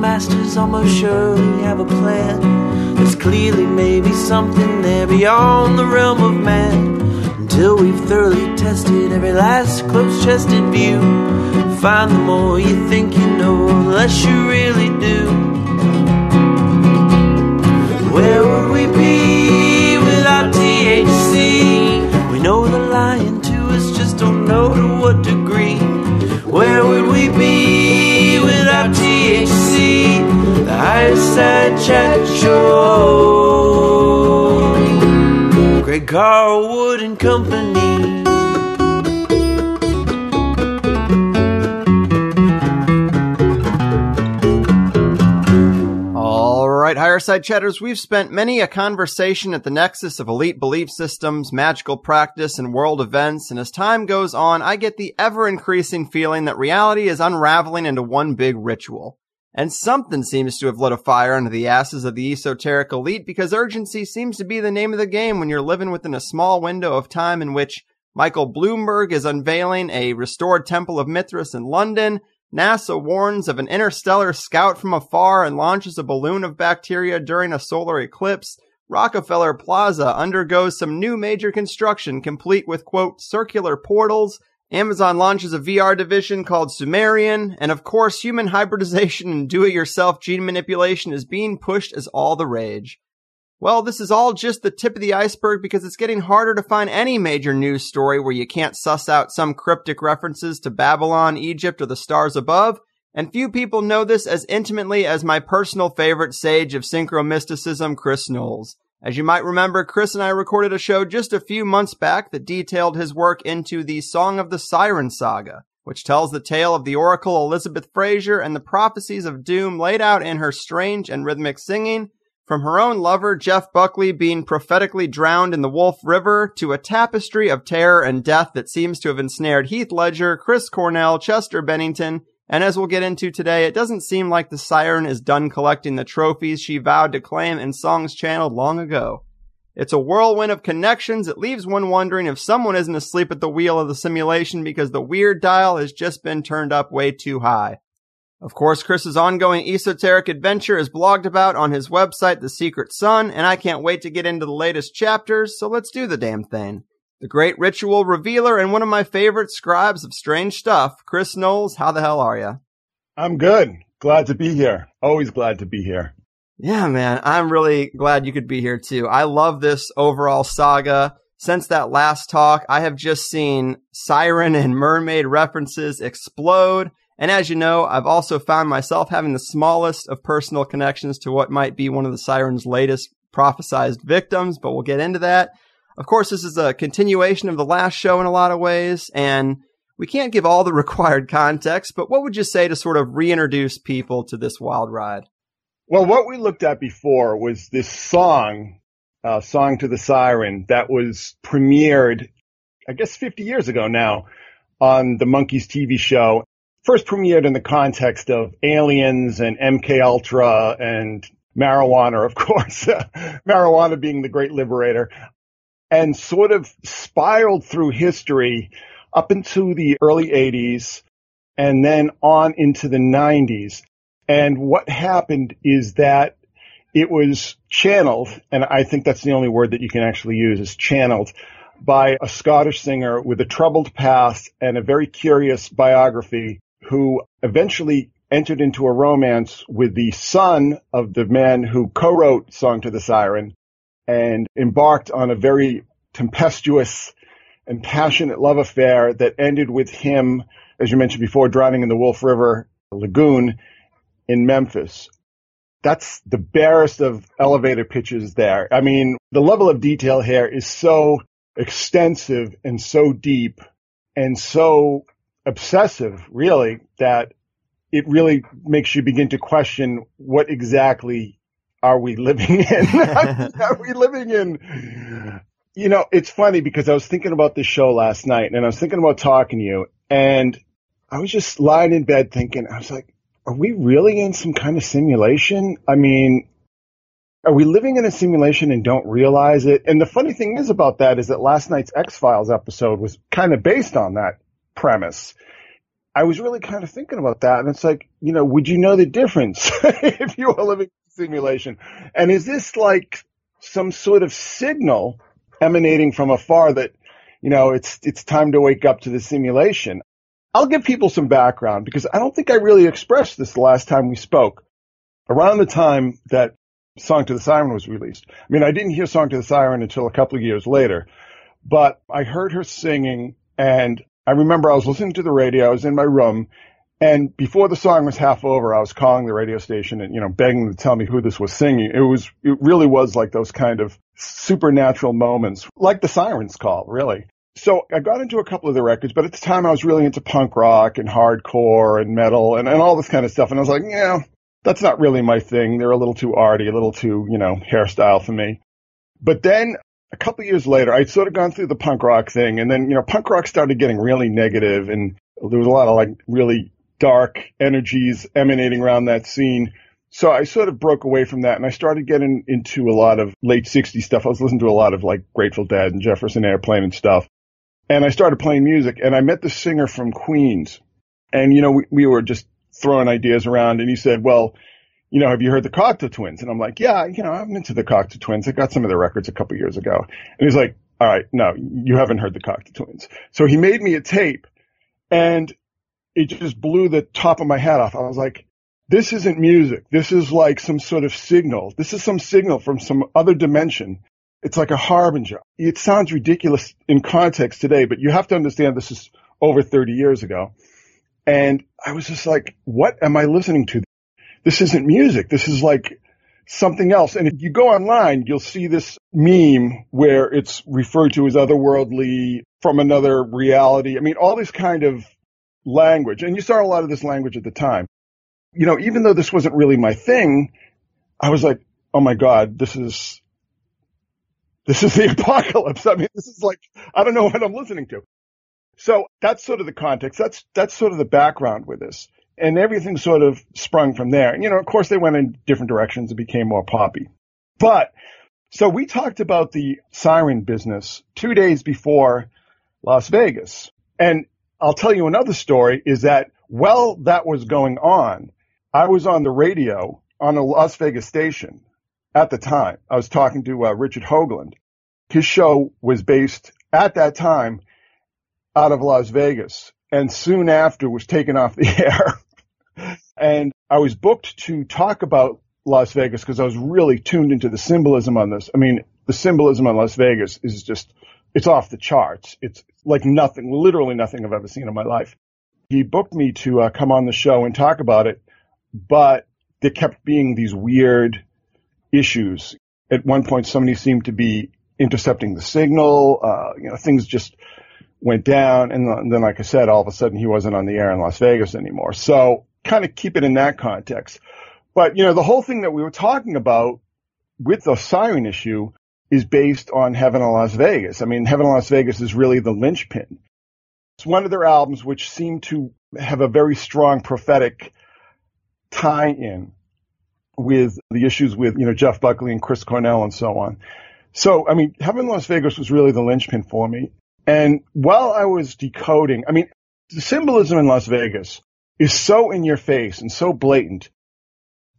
masters almost surely have a plan. There's clearly maybe something there beyond the realm of man. Until we've thoroughly tested every last close chested view. Find the more you think you know, the less you really do. Where would we be without THC? We know the lying to us, just don't know to what degree. Where would we be without THC? Show. Greg Carlwood and Company. All right, higher side chatters, we've spent many a conversation at the nexus of elite belief systems, magical practice, and world events, and as time goes on, I get the ever increasing feeling that reality is unraveling into one big ritual. And something seems to have lit a fire under the asses of the esoteric elite because urgency seems to be the name of the game when you're living within a small window of time in which Michael Bloomberg is unveiling a restored Temple of Mithras in London. NASA warns of an interstellar scout from afar and launches a balloon of bacteria during a solar eclipse. Rockefeller Plaza undergoes some new major construction complete with quote circular portals. Amazon launches a VR division called Sumerian, and of course, human hybridization and do-it-yourself gene manipulation is being pushed as all the rage. Well, this is all just the tip of the iceberg because it's getting harder to find any major news story where you can't suss out some cryptic references to Babylon, Egypt, or the stars above. And few people know this as intimately as my personal favorite sage of synchromysticism, Chris Knowles. As you might remember, Chris and I recorded a show just a few months back that detailed his work into the Song of the Siren saga, which tells the tale of the Oracle Elizabeth Fraser and the prophecies of doom laid out in her strange and rhythmic singing, from her own lover, Jeff Buckley, being prophetically drowned in the Wolf River, to a tapestry of terror and death that seems to have ensnared Heath Ledger, Chris Cornell, Chester Bennington, and as we'll get into today, it doesn't seem like the siren is done collecting the trophies she vowed to claim in songs channeled long ago. It's a whirlwind of connections. It leaves one wondering if someone isn't asleep at the wheel of the simulation because the weird dial has just been turned up way too high. Of course, Chris's ongoing esoteric adventure is blogged about on his website, The Secret Sun, and I can't wait to get into the latest chapters, so let's do the damn thing. The great ritual revealer and one of my favorite scribes of strange stuff, Chris Knowles, how the hell are you? I'm good. Glad to be here. Always glad to be here. Yeah, man. I'm really glad you could be here too. I love this overall saga. Since that last talk, I have just seen siren and mermaid references explode. And as you know, I've also found myself having the smallest of personal connections to what might be one of the siren's latest prophesized victims, but we'll get into that. Of course, this is a continuation of the last show in a lot of ways, and we can't give all the required context, but what would you say to sort of reintroduce people to this wild ride? Well, what we looked at before was this song, uh, Song to the Siren, that was premiered, I guess 50 years ago now, on the Monkees TV show first premiered in the context of aliens and MK Ultra and marijuana, of course, marijuana being the great liberator, and sort of spiraled through history up into the early 80s and then on into the 90s. And what happened is that it was channeled, and I think that's the only word that you can actually use is channeled by a Scottish singer with a troubled past and a very curious biography who eventually entered into a romance with the son of the man who co-wrote Song to the Siren and embarked on a very tempestuous and passionate love affair that ended with him, as you mentioned before, drowning in the Wolf River Lagoon in Memphis. That's the barest of elevator pitches there. I mean, the level of detail here is so extensive and so deep and so obsessive, really, that it really makes you begin to question what exactly are we living in? are we living in? You know, it's funny because I was thinking about this show last night and I was thinking about talking to you and I was just lying in bed thinking, I was like, are we really in some kind of simulation? I mean, are we living in a simulation and don't realize it? And the funny thing is about that is that last night's X Files episode was kind of based on that premise. I was really kind of thinking about that. And it's like, you know, would you know the difference if you were living in simulation? And is this like some sort of signal emanating from afar that, you know, it's, it's time to wake up to the simulation? I'll give people some background because I don't think I really expressed this the last time we spoke. Around the time that Song to the Siren was released. I mean, I didn't hear Song to the Siren until a couple of years later, but I heard her singing and I remember I was listening to the radio. I was in my room and before the song was half over, I was calling the radio station and, you know, begging them to tell me who this was singing. It was, it really was like those kind of supernatural moments, like the sirens call, really. So I got into a couple of the records, but at the time I was really into punk rock and hardcore and metal and, and all this kind of stuff. And I was like, you yeah, that's not really my thing. They're a little too arty, a little too, you know, hairstyle for me. But then a couple years later, I'd sort of gone through the punk rock thing and then, you know, punk rock started getting really negative and there was a lot of like really dark energies emanating around that scene. So I sort of broke away from that and I started getting into a lot of late 60s stuff. I was listening to a lot of like Grateful Dead and Jefferson Airplane and stuff. And I started playing music and I met the singer from Queens. And, you know, we, we were just throwing ideas around and he said, well, you know, have you heard the Cocteau Twins? And I'm like, yeah, you know, I'm into the Cocteau Twins. I got some of their records a couple years ago. And he's like, all right, no, you haven't heard the Cocteau Twins. So he made me a tape and it just blew the top of my head off. I was like, this isn't music. This is like some sort of signal. This is some signal from some other dimension. It's like a harbinger. It sounds ridiculous in context today, but you have to understand this is over 30 years ago. And I was just like, what am I listening to? This isn't music. This is like something else. And if you go online, you'll see this meme where it's referred to as otherworldly from another reality. I mean, all this kind of language. And you saw a lot of this language at the time. You know, even though this wasn't really my thing, I was like, oh my God, this is, this is the apocalypse. I mean, this is like, I don't know what I'm listening to. So that's sort of the context. That's, that's sort of the background with this. And everything sort of sprung from there. And, you know, of course they went in different directions and became more poppy. But, so we talked about the siren business two days before Las Vegas. And I'll tell you another story is that while that was going on, I was on the radio on a Las Vegas station at the time. I was talking to uh, Richard Hoagland. His show was based at that time out of Las Vegas and soon after was taken off the air. and I was booked to talk about Las Vegas because I was really tuned into the symbolism on this. I mean, the symbolism on Las Vegas is just it's off the charts. It's like nothing, literally nothing I've ever seen in my life. He booked me to uh, come on the show and talk about it, but there kept being these weird issues. At one point, somebody seemed to be intercepting the signal. Uh, you know, things just went down. And then, like I said, all of a sudden he wasn't on the air in Las Vegas anymore. So kind of keep it in that context. But, you know, the whole thing that we were talking about with the siren issue is based on Heaven in Las Vegas. I mean, Heaven in Las Vegas is really the linchpin. It's one of their albums which seem to have a very strong prophetic tie-in with the issues with, you know, Jeff Buckley and Chris Cornell and so on. So, I mean, Heaven in Las Vegas was really the linchpin for me. And while I was decoding, I mean, the symbolism in Las Vegas is so in your face and so blatant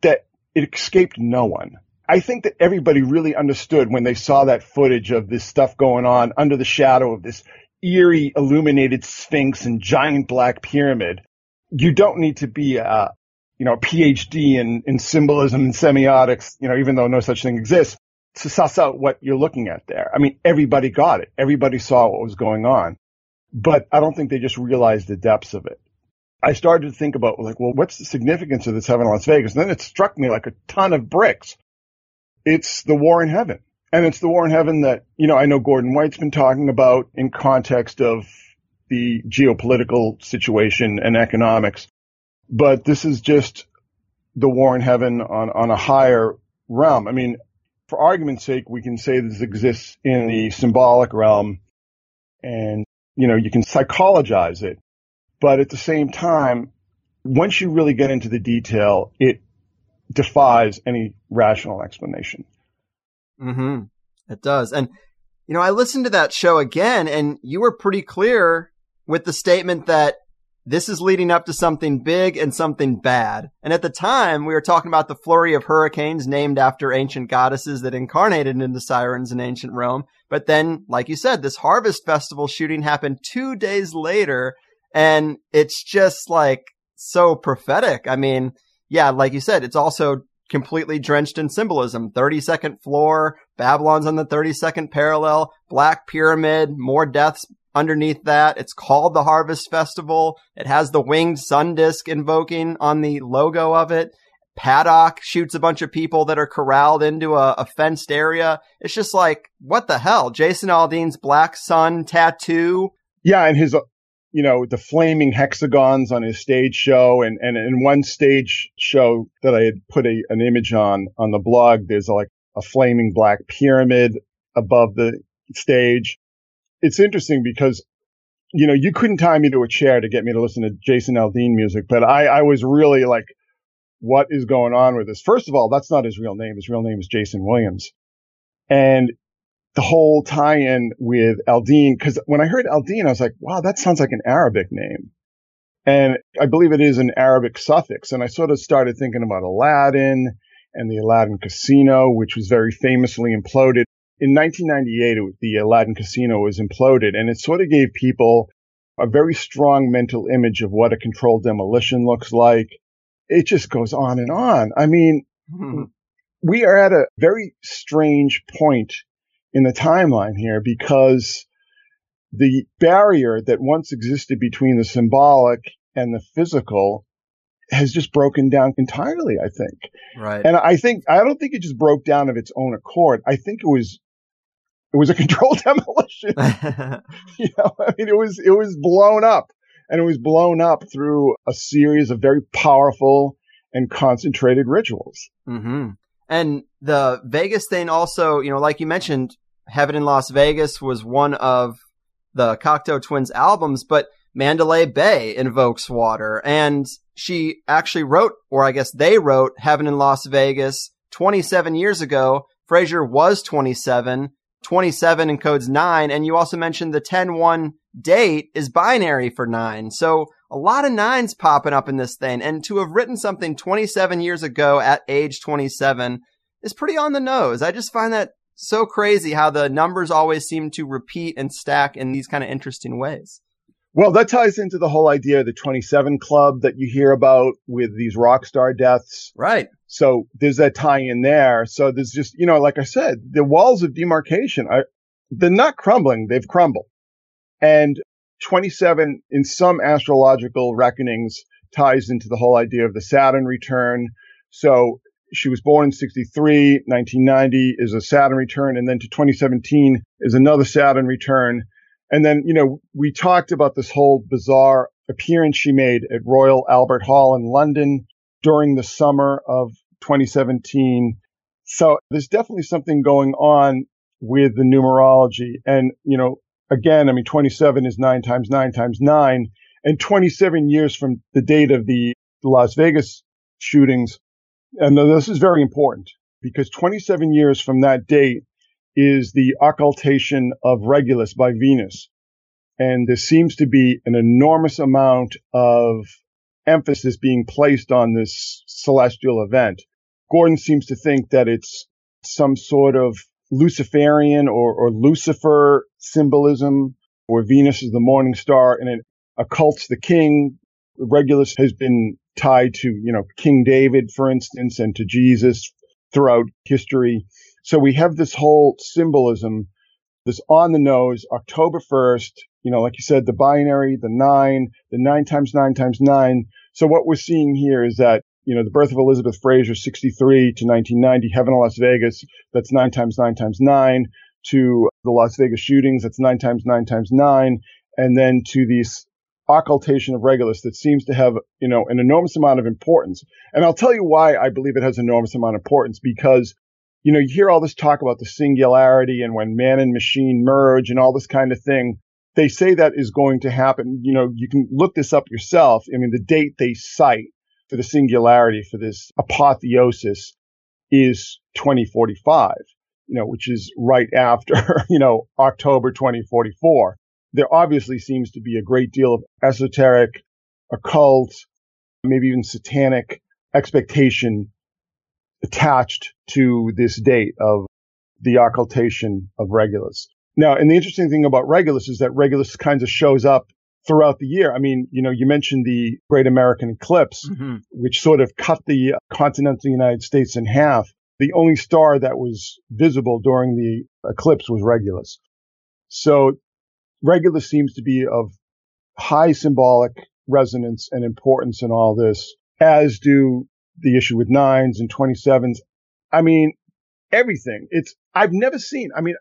that it escaped no one. I think that everybody really understood when they saw that footage of this stuff going on under the shadow of this eerie illuminated sphinx and giant black pyramid. You don't need to be a, you know, a PhD in, in symbolism and semiotics, you know, even though no such thing exists to suss out what you're looking at there. I mean, everybody got it. Everybody saw what was going on, but I don't think they just realized the depths of it. I started to think about like, well, what's the significance of this heaven in Las Vegas? And then it struck me like a ton of bricks it's the war in heaven. And it's the war in heaven that, you know, I know Gordon White's been talking about in context of the geopolitical situation and economics. But this is just the war in heaven on, on a higher realm. I mean, for argument's sake, we can say this exists in the symbolic realm and, you know, you can psychologize it. But at the same time, once you really get into the detail, it defies any rational explanation. Mm-hmm. It does. And, you know, I listened to that show again and you were pretty clear with the statement that this is leading up to something big and something bad. And at the time, we were talking about the flurry of hurricanes named after ancient goddesses that incarnated into sirens in ancient Rome. But then, like you said, this harvest festival shooting happened two days later. And it's just like so prophetic. I mean, yeah, like you said, it's also completely drenched in symbolism. 32nd floor, Babylon's on the 32nd parallel, Black Pyramid, more deaths underneath that. It's called the Harvest Festival. It has the winged sun disk invoking on the logo of it. Paddock shoots a bunch of people that are corralled into a, a, fenced area. It's just like, what the hell? Jason Aldean's black sun tattoo. Yeah, and his, you know, the flaming hexagons on his stage show. And, and in one stage show that I had put a, an image on, on the blog, there's like a flaming black pyramid above the stage it's interesting because you know you couldn't tie me to a chair to get me to listen to Jason Aldean music, but I I was really like, what is going on with this? First of all, that's not his real name. His real name is Jason Williams, and the whole tie-in with Aldean because when I heard Aldean, I was like, wow, that sounds like an Arabic name. And I believe it is an Arabic suffix. And I sort of started thinking about Aladdin and the Aladdin Casino, which was very famously imploded in 1998, the Aladdin Casino was imploded, and it sort of gave people a very strong mental image of what a controlled demolition looks like. It just goes on and on. I mean, mm-hmm. we are at a very strange point in the timeline here because the barrier that once existed between the symbolic and the physical has just broken down entirely, I think. Right. And I think, I don't think it just broke down of its own accord. I think it was it was a controlled demolition. you know, I mean, it was it was blown up, and it was blown up through a series of very powerful and concentrated rituals. Mm-hmm. And the Vegas thing, also, you know, like you mentioned, Heaven in Las Vegas was one of the Cocteau Twins albums, but Mandalay Bay invokes water, and she actually wrote, or I guess they wrote, Heaven in Las Vegas 27 years ago. Fraser was 27 27 encodes 9. And you also mentioned the 10-1 date is binary for 9. So a lot of nines popping up in this thing. And to have written something 27 years ago at age 27 is pretty on the nose. I just find that so crazy how the numbers always seem to repeat and stack in these kind of interesting ways. Well, that ties into the whole idea of the 27 club that you hear about with these rock star deaths. Right. So there's that tie in there. So there's just, you know, like I said, the walls of demarcation are, they're not crumbling. They've crumbled. And 27 in some astrological reckonings ties into the whole idea of the Saturn return. So she was born in 63, 1990 is a Saturn return. And then to 2017 is another Saturn return. And then, you know, we talked about this whole bizarre appearance she made at Royal Albert Hall in London during the summer of 2017. So there's definitely something going on with the numerology. And, you know, again, I mean, 27 is nine times nine times nine and 27 years from the date of the Las Vegas shootings. And this is very important because 27 years from that date is the occultation of Regulus by Venus. And there seems to be an enormous amount of emphasis being placed on this celestial event. Gordon seems to think that it's some sort of Luciferian or, or Lucifer symbolism, where Venus is the morning star and it occults the king. Regulus has been tied to, you know, King David, for instance, and to Jesus throughout history. So we have this whole symbolism, this on the nose, October 1st, you know, like you said, the binary, the nine, the nine times nine times nine. So what we're seeing here is that, you know, the birth of Elizabeth Fraser, 63 to 1990, Heaven in Las Vegas, that's nine times nine times nine, to the Las Vegas shootings, that's nine times nine times nine, and then to these occultation of Regulus that seems to have, you know, an enormous amount of importance. And I'll tell you why I believe it has enormous amount of importance because you know, you hear all this talk about the singularity and when man and machine merge and all this kind of thing. They say that is going to happen. You know, you can look this up yourself. I mean, the date they cite for the singularity for this apotheosis is 2045, you know, which is right after, you know, October 2044. There obviously seems to be a great deal of esoteric occult, maybe even satanic expectation attached to this date of the occultation of Regulus. Now, and the interesting thing about Regulus is that Regulus kind of shows up throughout the year. I mean, you know, you mentioned the Great American Eclipse, mm-hmm. which sort of cut the continental United States in half. The only star that was visible during the eclipse was Regulus. So Regulus seems to be of high symbolic resonance and importance in all this, as do the issue with nines and 27s. I mean, everything. It's, I've never seen, I mean,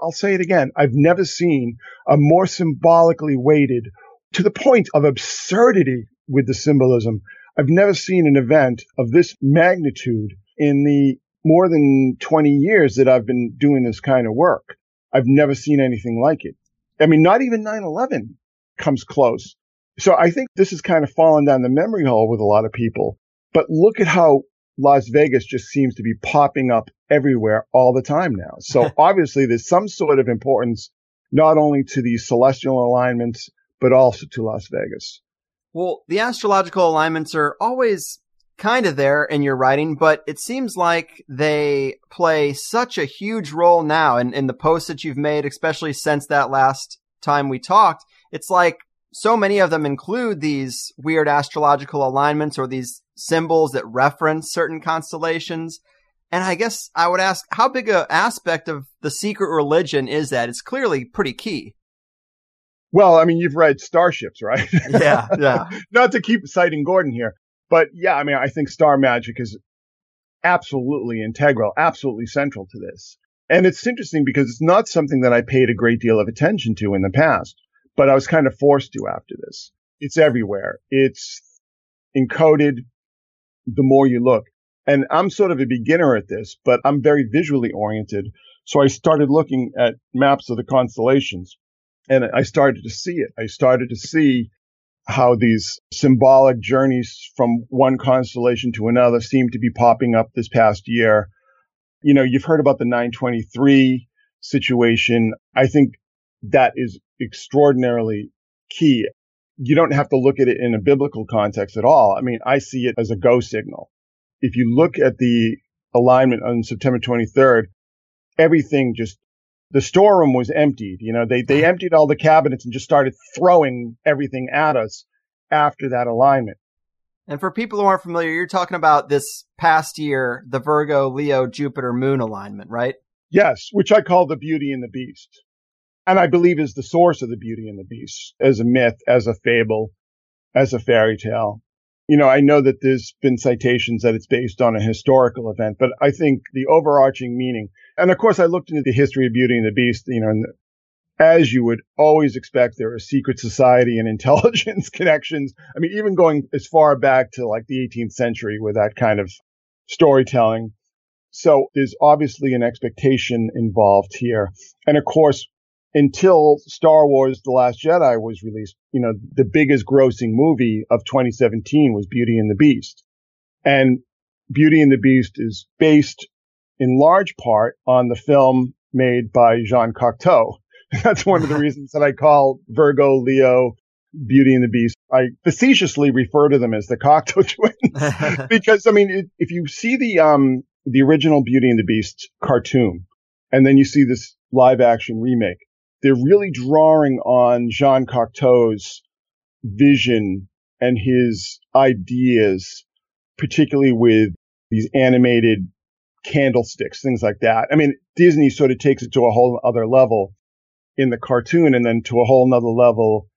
I'll say it again. I've never seen a more symbolically weighted to the point of absurdity with the symbolism. I've never seen an event of this magnitude in the more than 20 years that I've been doing this kind of work. I've never seen anything like it. I mean, not even 9-11 comes close. So I think this has kind of fallen down the memory hole with a lot of people. But look at how Las Vegas just seems to be popping up everywhere all the time now. So obviously there's some sort of importance not only to these celestial alignments, but also to Las Vegas. Well, the astrological alignments are always kind of there in your writing, but it seems like they play such a huge role now in, in the posts that you've made, especially since that last time we talked. It's like so many of them include these weird astrological alignments or these symbols that reference certain constellations. And I guess I would ask, how big a aspect of the secret religion is that? It's clearly pretty key. Well, I mean, you've read Starships, right? Yeah, yeah. Not to keep citing Gordon here, but yeah, I mean, I think star magic is absolutely integral, absolutely central to this. And it's interesting because it's not something that I paid a great deal of attention to in the past, but I was kind of forced to after this. It's everywhere. It's encoded the more you look. And I'm sort of a beginner at this, but I'm very visually oriented. So I started looking at maps of the constellations and I started to see it. I started to see how these symbolic journeys from one constellation to another seem to be popping up this past year. You know, you've heard about the 923 situation. I think that is extraordinarily key you don't have to look at it in a biblical context at all. I mean, I see it as a go signal. If you look at the alignment on September 23rd, everything just, the storeroom was emptied. You know, they, they emptied all the cabinets and just started throwing everything at us after that alignment. And for people who aren't familiar, you're talking about this past year, the Virgo, Leo, Jupiter, Moon alignment, right? Yes, which I call the beauty and the beast and I believe is the source of the Beauty and the Beast as a myth, as a fable, as a fairy tale. You know, I know that there's been citations that it's based on a historical event, but I think the overarching meaning, and of course I looked into the history of Beauty and the Beast, you know, and as you would always expect, there are secret society and intelligence connections. I mean, even going as far back to like the 18th century with that kind of storytelling. So there's obviously an expectation involved here. And of course, until Star Wars The Last Jedi was released, you know, the biggest grossing movie of 2017 was Beauty and the Beast. And Beauty and the Beast is based in large part on the film made by Jean Cocteau. That's one of the reasons that I call Virgo, Leo, Beauty and the Beast. I facetiously refer to them as the Cocteau twins because, I mean, it, if you see the, um, the original Beauty and the Beast cartoon and then you see this live action remake, they're really drawing on Jean Cocteau's vision and his ideas, particularly with these animated candlesticks, things like that. I mean, Disney sort of takes it to a whole other level in the cartoon and then to a whole nother level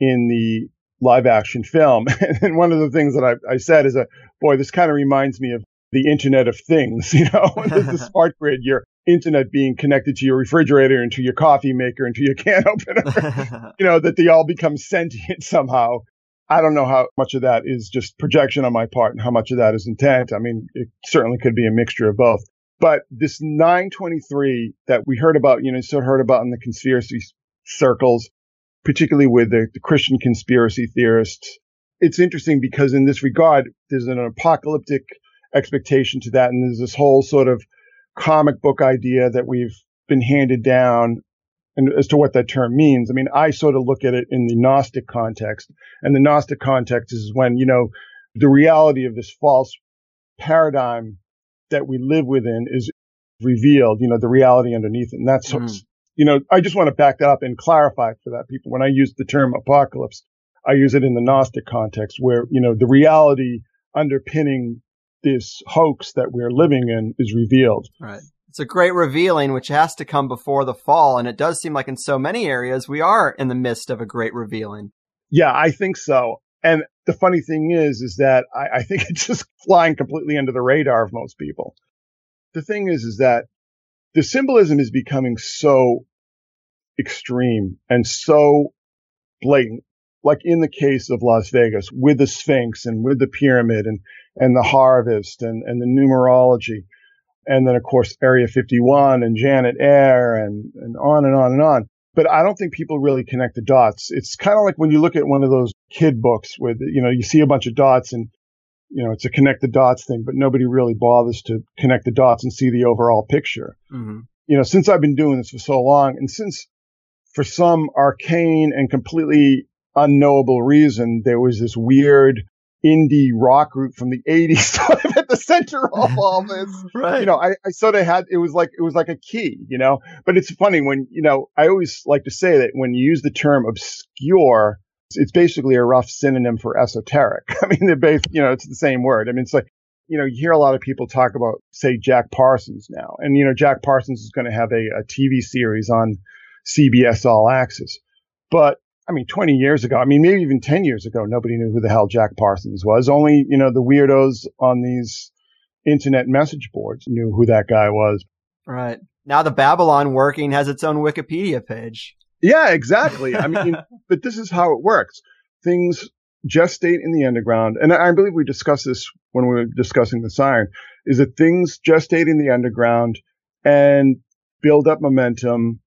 in the live action film. and one of the things that I, I said is that, boy, this kind of reminds me of the Internet of Things, you know, the smart grid. You're internet being connected to your refrigerator and to your coffee maker and to your can opener, you know, that they all become sentient somehow. I don't know how much of that is just projection on my part and how much of that is intent. I mean, it certainly could be a mixture of both. But this 923 that we heard about, you know, so heard about in the conspiracy circles, particularly with the, the Christian conspiracy theorists, it's interesting because in this regard, there's an apocalyptic expectation to that. And there's this whole sort of comic book idea that we've been handed down and as to what that term means. I mean, I sort of look at it in the Gnostic context, and the Gnostic context is when you know the reality of this false paradigm that we live within is revealed. You know, the reality underneath it, and that's mm. you know, I just want to back that up and clarify for that people when I use the term apocalypse, I use it in the Gnostic context where you know the reality underpinning this hoax that we're living in is revealed. Right. It's a great revealing, which has to come before the fall. And it does seem like in so many areas, we are in the midst of a great revealing. Yeah, I think so. And the funny thing is, is that I, I think it's just flying completely under the radar of most people. The thing is, is that the symbolism is becoming so extreme and so blatant. Like in the case of Las Vegas with the Sphinx and with the pyramid and, and the harvest and, and the numerology and then of course Area 51 and Janet Air and, and on and on and on. But I don't think people really connect the dots. It's kind of like when you look at one of those kid books with, you know, you see a bunch of dots and, you know, it's a connect the dots thing, but nobody really bothers to connect the dots and see the overall picture. Mm-hmm. You know, since I've been doing this for so long and since for some arcane and completely unknowable reason, there was this weird indie rock group from the 80s sort of at the center of all this. right. You know, I, I sort of had, it was like, it was like a key, you know, but it's funny when, you know, I always like to say that when you use the term obscure, it's basically a rough synonym for esoteric. I mean, they're both, you know, it's the same word. I mean, it's like, you know, you hear a lot of people talk about, say, Jack Parsons now. And, you know, Jack Parsons is going to have a, a TV series on CBS All Access. But I mean, 20 years ago, I mean, maybe even 10 years ago, nobody knew who the hell Jack Parsons was. Only, you know, the weirdos on these internet message boards knew who that guy was. Right. Now the Babalon working has its own Wikipedia page. Yeah, exactly. I mean, but this is how it works. Things gestate in the underground. And I believe we discussed this when we were discussing the siren is that things gestate in the underground and build up momentum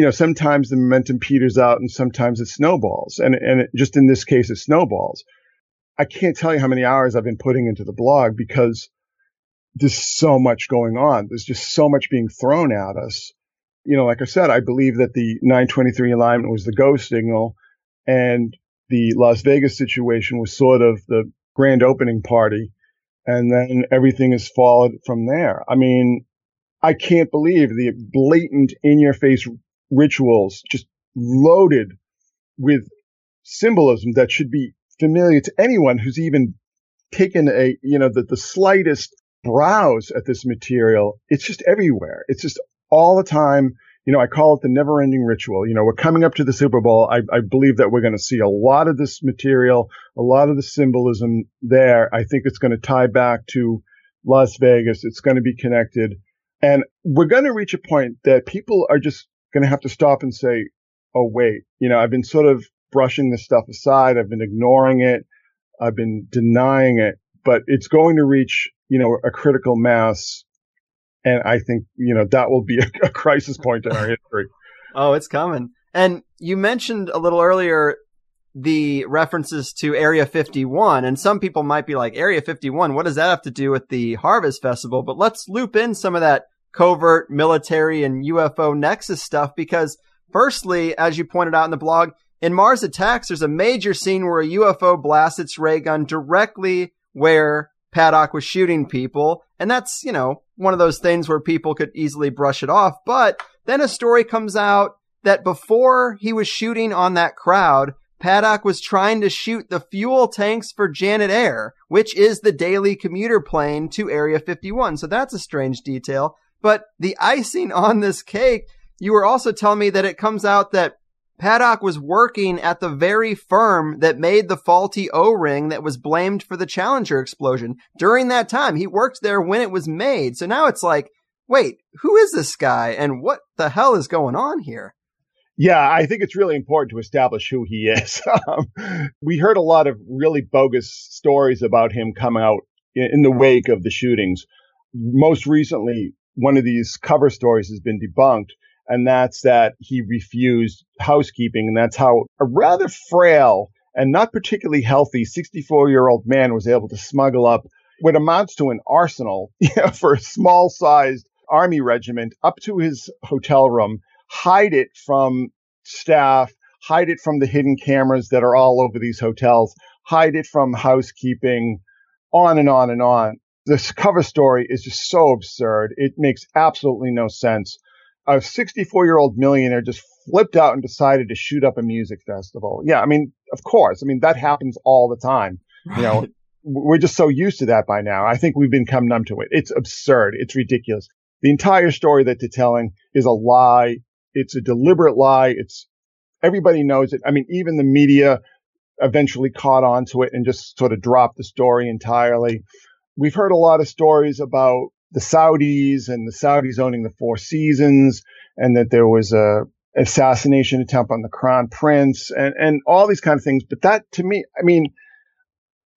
you know, sometimes the momentum peters out and sometimes it snowballs. And, and it, just in this case, it snowballs. I can't tell you how many hours I've been putting into the blog because there's so much going on. There's just so much being thrown at us. You know, like I said, I believe that the 923 alignment was the go signal and the Las Vegas situation was sort of the grand opening party. And then everything has followed from there. I mean, I can't believe the blatant in your face rituals just loaded with symbolism that should be familiar to anyone who's even taken a, you know, the, the slightest browse at this material. It's just everywhere. It's just all the time. You know, I call it the never ending ritual. You know, we're coming up to the Super Bowl. I, I believe that we're going to see a lot of this material, a lot of the symbolism there. I think it's going to tie back to Las Vegas. It's going to be connected. And we're going to reach a point that people are just going to have to stop and say, oh, wait, you know, I've been sort of brushing this stuff aside. I've been ignoring it. I've been denying it, but it's going to reach, you know, a critical mass. And I think, you know, that will be a, a crisis point in our history. oh, it's coming. And you mentioned a little earlier the references to Area 51, and some people might be like, Area 51, what does that have to do with the Harvest Festival? But let's loop in some of that covert military and UFO nexus stuff because firstly, as you pointed out in the blog, in Mars Attacks, there's a major scene where a UFO blasts its ray gun directly where Paddock was shooting people. And that's, you know, one of those things where people could easily brush it off. But then a story comes out that before he was shooting on that crowd, Paddock was trying to shoot the fuel tanks for Janet Air, which is the daily commuter plane to Area 51. So that's a strange detail. But the icing on this cake, you were also telling me that it comes out that Paddock was working at the very firm that made the faulty O-ring that was blamed for the Challenger explosion. During that time, he worked there when it was made. So now it's like, wait, who is this guy and what the hell is going on here? Yeah, I think it's really important to establish who he is. Um, we heard a lot of really bogus stories about him coming out in the wake of the shootings. Most recently, one of these cover stories has been debunked, and that's that he refused housekeeping, and that's how a rather frail and not particularly healthy 64 year old man was able to smuggle up what amounts to an arsenal for a small sized army regiment up to his hotel room, hide it from staff, hide it from the hidden cameras that are all over these hotels, hide it from housekeeping, on and on and on. This cover story is just so absurd. It makes absolutely no sense. A 64 year old millionaire just flipped out and decided to shoot up a music festival. Yeah. I mean, of course. I mean, that happens all the time. Right. You know, we're just so used to that by now. I think we've become numb to it. It's absurd. It's ridiculous. The entire story that they're telling is a lie. It's a deliberate lie. It's everybody knows it. I mean, even the media eventually caught on to it and just sort of dropped the story entirely. We've heard a lot of stories about the Saudis and the Saudis owning the Four Seasons and that there was a assassination attempt on the crown prince and, and all these kind of things. But that to me, I mean,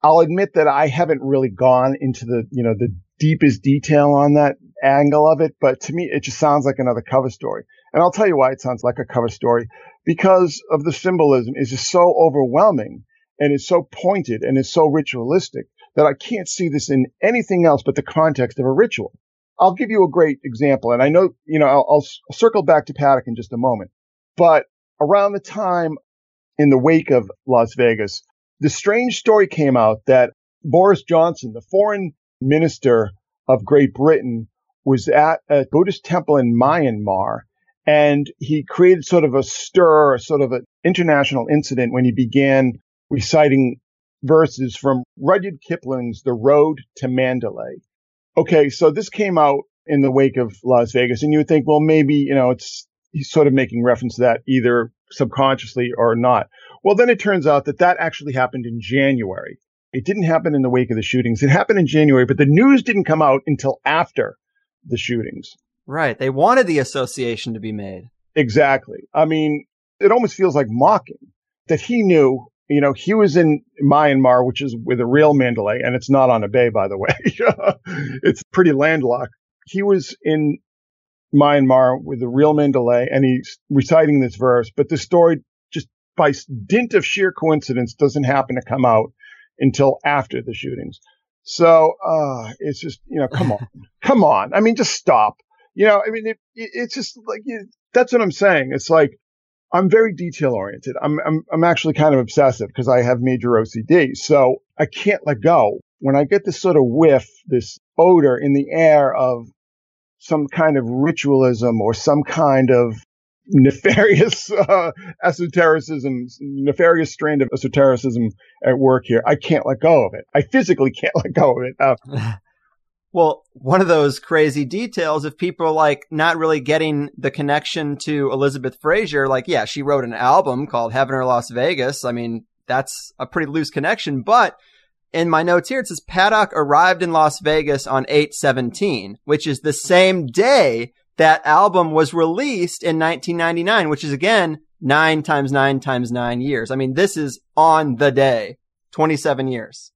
I'll admit that I haven't really gone into the, you know, the deepest detail on that angle of it, but to me, it just sounds like another cover story. And I'll tell you why it sounds like a cover story because of the symbolism is just so overwhelming and is so pointed and is so ritualistic that I can't see this in anything else but the context of a ritual. I'll give you a great example. And I know, you know, I'll, I'll circle back to Paddock in just a moment, but around the time in the wake of Las Vegas, the strange story came out that Boris Johnson, the foreign minister of Great Britain, was at a Buddhist temple in Myanmar and he created sort of a stir, sort of an international incident when he began reciting verses from Rudyard Kipling's The Road to Mandalay. Okay, so this came out in the wake of Las Vegas, and you would think, well, maybe, you know, it's he's sort of making reference to that either subconsciously or not. Well, then it turns out that that actually happened in January. It didn't happen in the wake of the shootings. It happened in January, but the news didn't come out until after the shootings. Right. They wanted the association to be made. Exactly. I mean, it almost feels like mocking that he knew, you know, he was in Myanmar, which is with a real Mandalay, and it's not on a bay, by the way. it's pretty landlocked. He was in Myanmar with the real Mandalay, and he's reciting this verse, but the story just by dint of sheer coincidence doesn't happen to come out until after the shootings. So, uh, it's just, you know, come on, come on. I mean, just stop. You know, I mean, it, it, it's just like, you, that's what I'm saying. It's like, I'm very detail oriented. I'm, I'm, I'm actually kind of obsessive because I have major OCD. So I can't let go. When I get this sort of whiff, this odor in the air of some kind of ritualism or some kind of nefarious uh, esotericism, nefarious strand of esotericism at work here. I can't let go of it. I physically can't let go of it. Uh, Well, one of those crazy details, if people are like not really getting the connection to Elizabeth Fraser, like, yeah, she wrote an album called Heaven or Las Vegas. I mean, that's a pretty loose connection, but in my notes here, it says Paddock arrived in Las Vegas on 817, which is the same day that album was released in 1999, which is again, nine times nine times nine years. I mean, this is on the day, 27 years.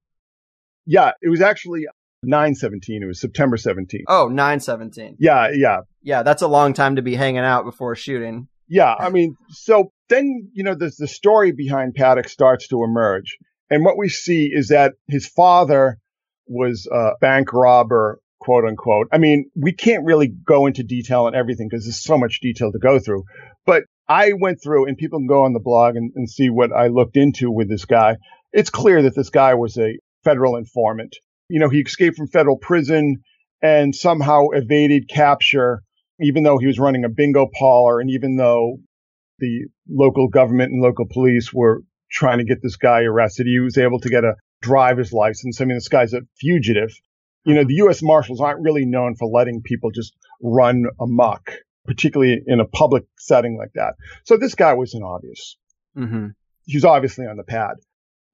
Yeah, it was actually 917. It was September 17th. Oh, 917. Yeah, yeah. Yeah, that's a long time to be hanging out before shooting. Yeah, I mean, so then, you know, there's the story behind Paddock starts to emerge. And what we see is that his father was a bank robber, quote unquote. I mean, we can't really go into detail on everything because there's so much detail to go through. But I went through and people can go on the blog and, and see what I looked into with this guy. It's clear that this guy was a federal informant you know, he escaped from federal prison and somehow evaded capture, even though he was running a bingo parlor and even though the local government and local police were trying to get this guy arrested, he was able to get a driver's license. I mean, this guy's a fugitive. You know, the U.S. Marshals aren't really known for letting people just run amok, particularly in a public setting like that. So this guy was an obvious. Mm-hmm. He was obviously on the pad.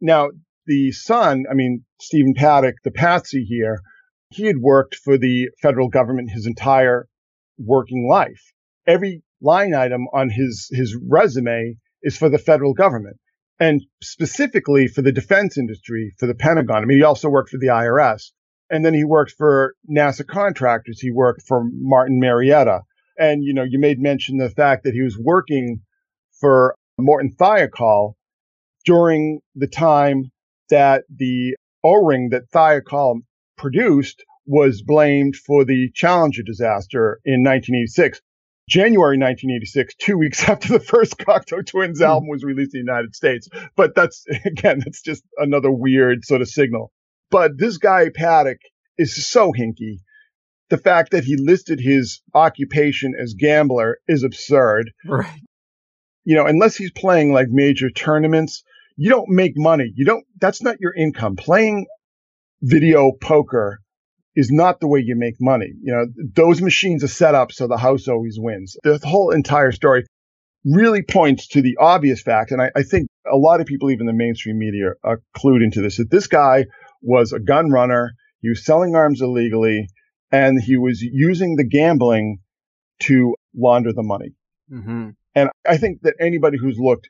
Now, the son, I mean, Stephen Paddock, the patsy here, he had worked for the federal government his entire working life. Every line item on his, his resume is for the federal government and specifically for the defense industry, for the Pentagon. I mean, he also worked for the IRS and then he worked for NASA contractors. He worked for Martin Marietta. And, you know, you made mention the fact that he was working for Morton Thiokol during the time that the O-ring that Thiokol produced was blamed for the Challenger disaster in 1986. January 1986, two weeks after the first Cocteau Twins Hmm. album was released in the United States. But that's, again, that's just another weird sort of signal. But this guy, Paddock, is so hinky. The fact that he listed his occupation as gambler is absurd. Right. You know, unless he's playing like major tournaments, you don't make money. You don't, that's not your income. Playing video poker is not the way you make money. You know, those machines are set up so the house always wins. The whole entire story really points to the obvious fact. And I, I think a lot of people, even the mainstream media are clued into this, that this guy was a gun runner. He was selling arms illegally and he was using the gambling to launder the money. Mm-hmm. And I think that anybody who's looked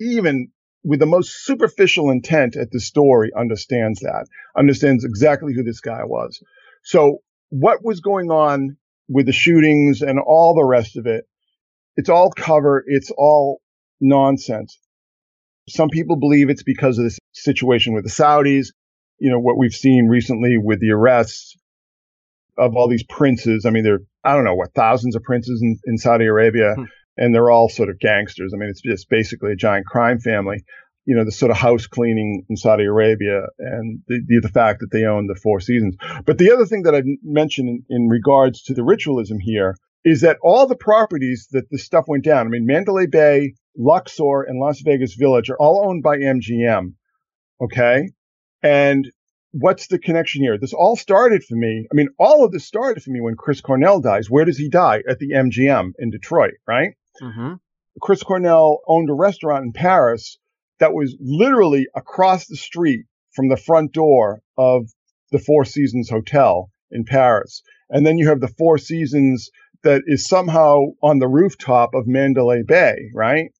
even with the most superficial intent at the story understands that, understands exactly who this guy was. So what was going on with the shootings and all the rest of it? It's all cover. It's all nonsense. Some people believe it's because of this situation with the Saudis. You know, what we've seen recently with the arrests of all these princes. I mean, there, I don't know what thousands of princes in, in Saudi Arabia. Hmm. And they're all sort of gangsters. I mean, it's just basically a giant crime family you know, the sort of house cleaning in Saudi Arabia and the, the, fact that they own the Four Seasons. But the other thing that I've mentioned in, in, regards to the ritualism here is that all the properties that this stuff went down, I mean, Mandalay Bay, Luxor, and Las Vegas Village are all owned by MGM. Okay. And what's the connection here? This all started for me. I mean, all of this started for me when Chris Cornell dies. Where does he die? At the MGM in Detroit, right? Mm-hmm. Chris Cornell owned a restaurant in Paris that was literally across the street from the front door of the Four Seasons Hotel in Paris. And then you have the Four Seasons that is somehow on the rooftop of Mandalay Bay, right?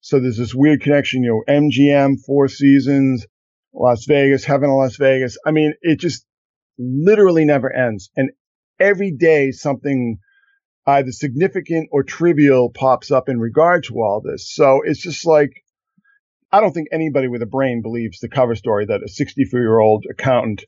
So there's this weird connection, you know, MGM, Four Seasons, Las Vegas, Heaven of Las Vegas. I mean, it just literally never ends. And every day something either significant or trivial pops up in regard to all this. So it's just like, I don't think anybody with a brain believes the cover story that a 64 year old accountant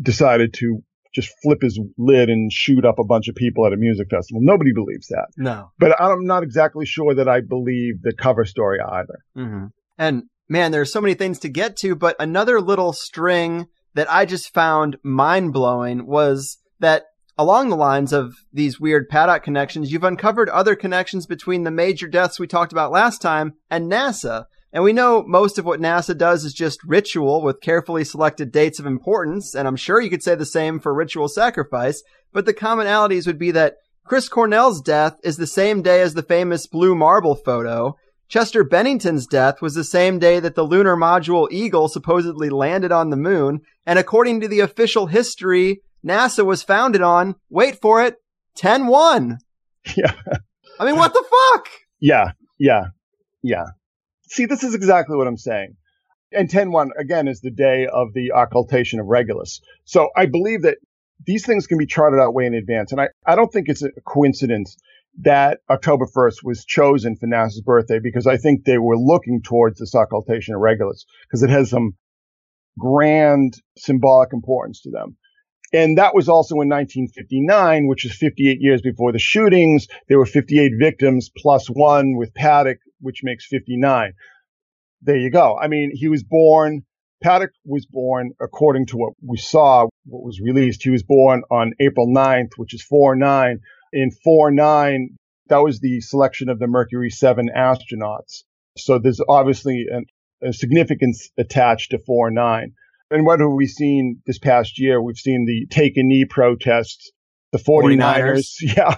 decided to just flip his lid and shoot up a bunch of people at a music festival. Nobody believes that. No. But I'm not exactly sure that I believe the cover story either. Mm-hmm. And man, there's so many things to get to, but another little string that I just found mind blowing was that along the lines of these weird Paddock connections, you've uncovered other connections between the major deaths we talked about last time and NASA. And we know most of what NASA does is just ritual with carefully selected dates of importance. And I'm sure you could say the same for ritual sacrifice. But the commonalities would be that Chris Cornell's death is the same day as the famous blue marble photo. Chester Bennington's death was the same day that the lunar module Eagle supposedly landed on the moon. And according to the official history, NASA was founded on, wait for it, 10-1. Yeah. I mean, what the fuck? Yeah. Yeah. Yeah. See, this is exactly what I'm saying. And 10-1, again, is the day of the occultation of Regulus. So I believe that these things can be charted out way in advance. And I, I don't think it's a coincidence that October 1st was chosen for NASA's birthday because I think they were looking towards this occultation of Regulus because it has some grand symbolic importance to them. And that was also in 1959, which is 58 years before the shootings. There were 58 victims plus one with Paddock, which makes 59. There you go. I mean, he was born, Paddock was born, according to what we saw, what was released, he was born on April 9th, which is 4-9. In 4-9, that was the selection of the Mercury 7 astronauts. So there's obviously an, a significance attached to 4-9. And what have we seen this past year? We've seen the take a knee protests, the 49ers. 49ers. Yeah.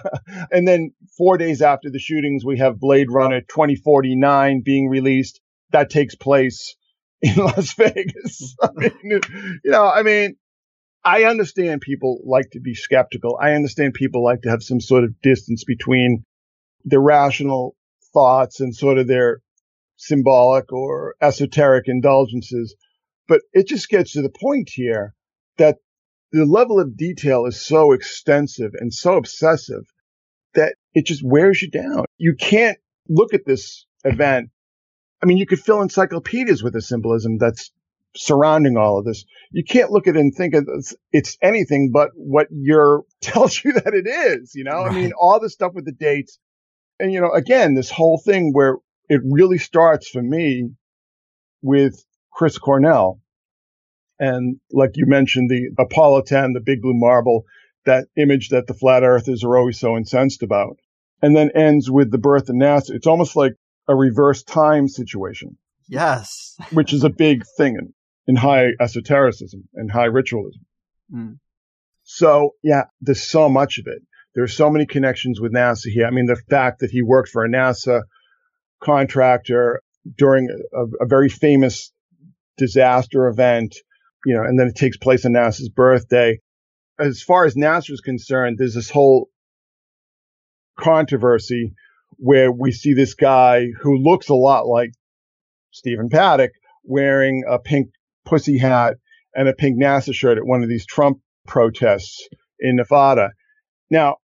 And then four days after the shootings, we have Blade Runner 2049 being released. That takes place in Las Vegas. I mean, you know, I mean, I understand people like to be skeptical. I understand people like to have some sort of distance between their rational thoughts and sort of their symbolic or esoteric indulgences. But it just gets to the point here that the level of detail is so extensive and so obsessive that it just wears you down. You can't look at this event. I mean, you could fill encyclopedias with the symbolism that's surrounding all of this. You can't look at it and think it's, it's anything but what your tells you that it is, you know? Right. I mean, all the stuff with the dates. And, you know, again, this whole thing where it really starts for me with Chris Cornell. And like you mentioned, the Apollo 10, the big blue marble, that image that the flat earthers are always so incensed about. And then ends with the birth of NASA. It's almost like a reverse time situation. Yes. which is a big thing in, in high esotericism and high ritualism. Mm. So yeah, there's so much of it. There are so many connections with NASA here. I mean, the fact that he worked for a NASA contractor during a, a very famous disaster event, you know, and then it takes place on NASA's birthday. As far as NASA is concerned, there's this whole controversy where we see this guy who looks a lot like Stephen Paddock wearing a pink pussy hat and a pink NASA shirt at one of these Trump protests in Nevada. Now,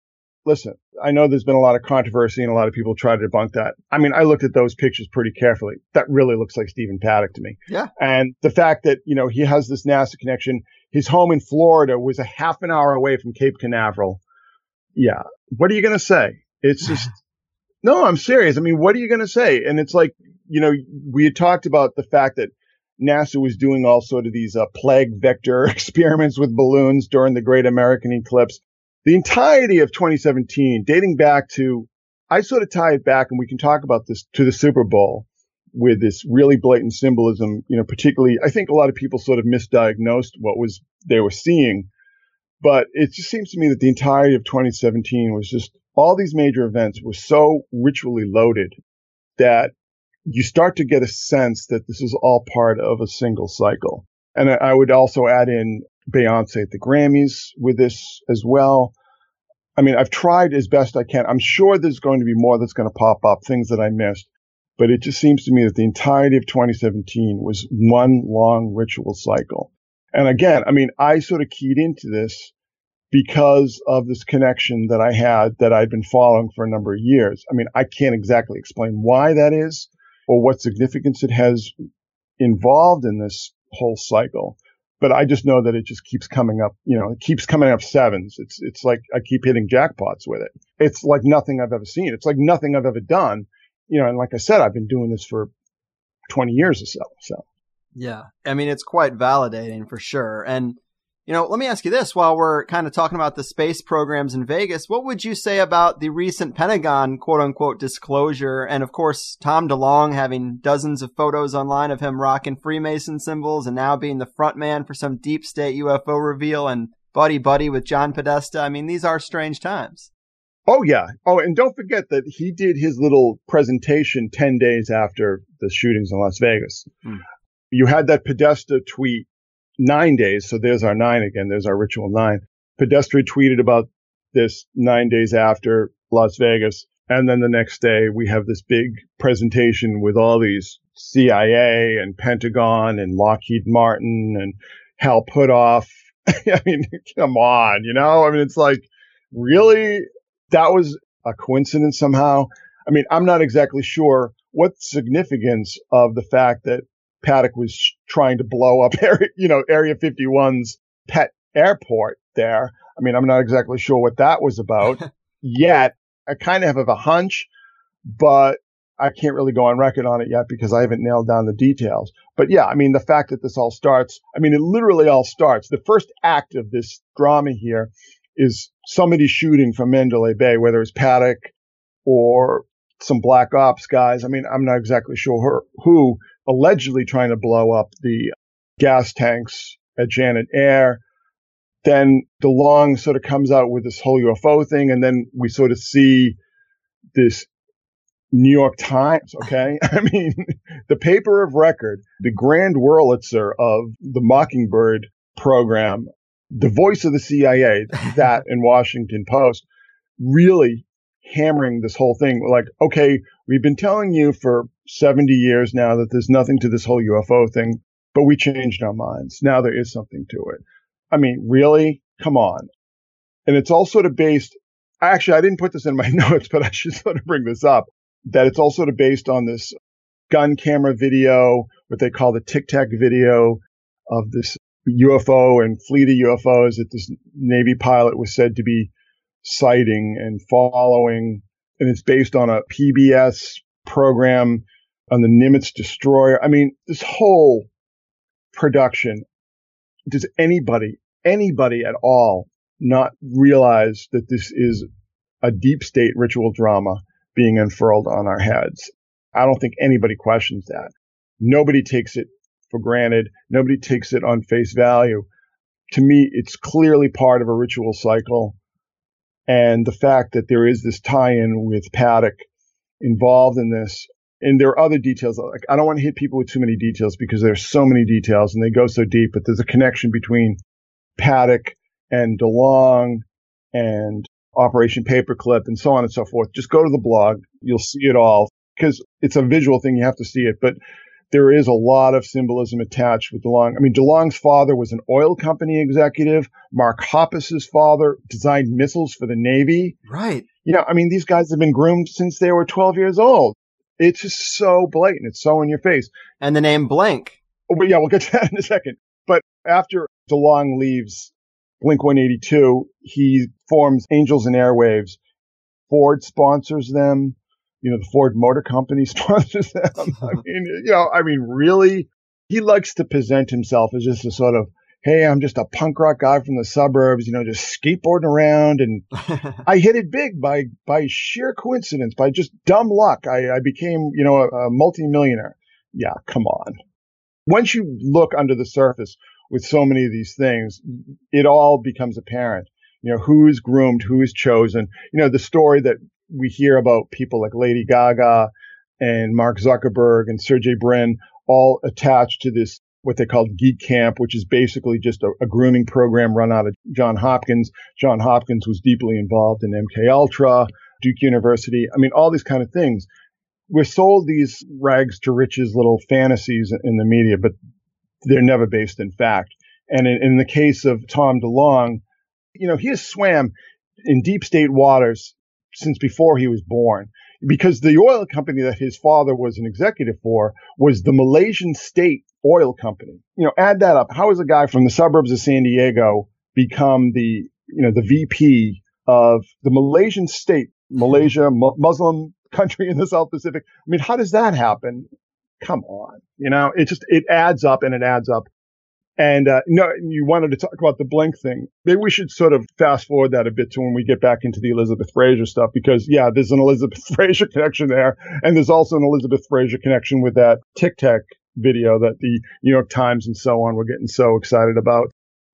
listen, I know there's been a lot of controversy and a lot of people try to debunk that. I mean, I looked at those pictures pretty carefully. That really looks like Stephen Paddock to me. Yeah. And the fact that, you know, he has this NASA connection, his home in Florida was a half an hour away from Cape Canaveral. Yeah. What are you going to say? It's just, no, I'm serious. I mean, what are you going to say? And it's like, you know, we had talked about the fact that NASA was doing all sort of these uh, plague vector experiments with balloons during the Great American Eclipse the entirety of 2017, dating back to, I sort of tie it back and we can talk about this to the Super Bowl with this really blatant symbolism, you know, particularly, I think a lot of people sort of misdiagnosed what was they were seeing. But it just seems to me that the entirety of 2017 was just all these major events were so ritually loaded that you start to get a sense that this is all part of a single cycle. And I would also add in Beyonce at the Grammys with this as well. I mean, I've tried as best I can. I'm sure there's going to be more that's going to pop up, things that I missed. But it just seems to me that the entirety of 2017 was one long ritual cycle. And again, I mean, I sort of keyed into this because of this connection that I had that I'd been following for a number of years. I mean, I can't exactly explain why that is or what significance it has involved in this whole cycle but I just know that it just keeps coming up, you know, it keeps coming up sevens. It's, it's like I keep hitting jackpots with it. It's like nothing I've ever seen. It's like nothing I've ever done, you know, and like I said, I've been doing this for 20 years or so. So. Yeah. I mean, it's quite validating for sure. And you know, let me ask you this while we're kind of talking about the space programs in Vegas. What would you say about the recent Pentagon quote unquote disclosure? And of course, Tom DeLonge having dozens of photos online of him rocking Freemason symbols and now being the front man for some deep state UFO reveal and buddy buddy with John Podesta. I mean, these are strange times. Oh yeah. Oh, and don't forget that he did his little presentation 10 days after the shootings in Las Vegas. Hmm. You had that Podesta tweet nine days. So there's our nine again. There's our ritual nine. Podesta tweeted about this nine days after Las Vegas. And then the next day we have this big presentation with all these CIA and Pentagon and Lockheed Martin and Hal Puthoff. I mean, come on, you know, I mean, it's like really that was a coincidence somehow. I mean, I'm not exactly sure what significance of the fact that Paddock was trying to blow up area, you know, Area 51's pet airport there. I mean, I'm not exactly sure what that was about yet. I kind of have a hunch, but I can't really go on record on it yet because I haven't nailed down the details. But yeah, I mean, the fact that this all starts, I mean, it literally all starts. The first act of this drama here is somebody shooting from Mandalay Bay, whether it's Paddock or some black ops guys. I mean, I'm not exactly sure who, allegedly trying to blow up the gas tanks at Janet Air. Then DeLonge sort of comes out with this whole UFO thing, and then we sort of see this New York Times, okay? I mean, the paper of record, the grand Wurlitzer of the Mockingbird program, the voice of the CIA, that in Washington Post, really hammering this whole thing. Like, okay, we've been telling you for 70 years now that there's nothing to this whole UFO thing, but we changed our minds. Now there is something to it. I mean, really? Come on. And it's all sort of based, actually, I didn't put this in my notes, but I should sort of bring this up that it's all sort of based on this gun camera video, what they call the tic tac video of this UFO and fleet of UFOs that this Navy pilot was said to be sighting and following. And it's based on a PBS program on the Nimitz destroyer. I mean, this whole production, does anybody, anybody at all not realize that this is a deep state ritual drama being unfurled on our heads? I don't think anybody questions that. Nobody takes it for granted. Nobody takes it on face value. To me, it's clearly part of a ritual cycle. And the fact that there is this tie in with Paddock involved in this. And there are other details. Like, I don't want to hit people with too many details because there's so many details and they go so deep, but there's a connection between Paddock and DeLonge and Operation Paperclip and so on and so forth. Just go to the blog. You'll see it all because it's a visual thing. You have to see it. But there is a lot of symbolism attached with DeLonge. I mean, DeLonge's father was an oil company executive. Mark Hoppus's father designed missiles for the Navy. Right. You know, I mean, these guys have been groomed since they were 12 years old. It's just so blatant. It's so in your face. And the name Blink. Oh, but yeah, we'll get to that in a second. But after DeLonge leaves Blink 182, he forms Angels and Airwaves. Ford sponsors them you know, the Ford Motor Company sponsors them. I mean, you know, I mean, really, he likes to present himself as just a sort of, hey, I'm just a punk rock guy from the suburbs, you know, just skateboarding around. And I hit it big by, by sheer coincidence, by just dumb luck. I, I became, you know, a, a multimillionaire. Yeah, come on. Once you look under the surface with so many of these things, it all becomes apparent. You know, who is groomed, who is chosen. You know, the story that we hear about people like Lady Gaga and Mark Zuckerberg and Sergey Brin all attached to this what they called Geek Camp, which is basically just a, a, grooming program run out of John Hopkins. John Hopkins was deeply involved in MK Ultra, Duke University. I mean, all these kind of things. We're sold these rags to riches little fantasies in the media, but they're never based in fact. And in, in the case of Tom DeLonge, you know, he has swam in deep state waters since before he was born because the oil company that his father was an executive for was the Malaysian state oil company. You know, add that up. How is a guy from the suburbs of San Diego become the, you know, the VP of the Malaysian state, Malaysia, Muslim country in the South Pacific? I mean, how does that happen? Come on. You know, it just, it adds up and it adds up. And uh, no, you wanted to talk about the Blink thing. Maybe we should sort of fast forward that a bit to when we get back into the Elizabeth Fraser stuff, because yeah, there's an Elizabeth Fraser connection there, and there's also an Elizabeth Fraser connection with that Tic Tac video that the New York Times and so on were getting so excited about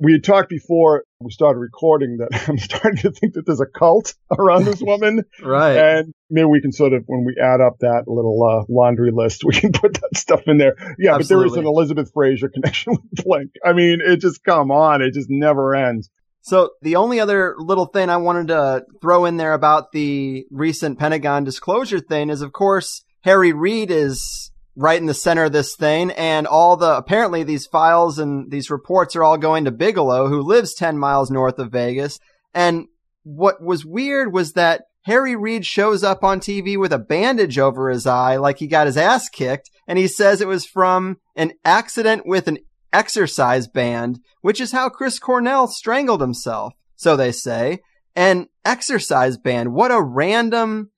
we had talked before we started recording that I'm starting to think that there's a cult around this woman. right. And maybe we can sort of, when we add up that little uh, laundry list, we can put that stuff in there. Yeah, Absolutely. but there is an Elizabeth Fraser connection with Blink. I mean, it just, come on, it just never ends. So the only other little thing I wanted to throw in there about the recent Pentagon disclosure thing is, of course, Harry Reid is right in the center of this thing. And all the, apparently these files and these reports are all going to Bigelow, who lives 10 miles north of Vegas. And what was weird was that Harry Reid shows up on TV with a bandage over his eye, like he got his ass kicked. And he says it was from an accident with an exercise band, which is how Chris Cornell strangled himself. So they say. And exercise band, what a random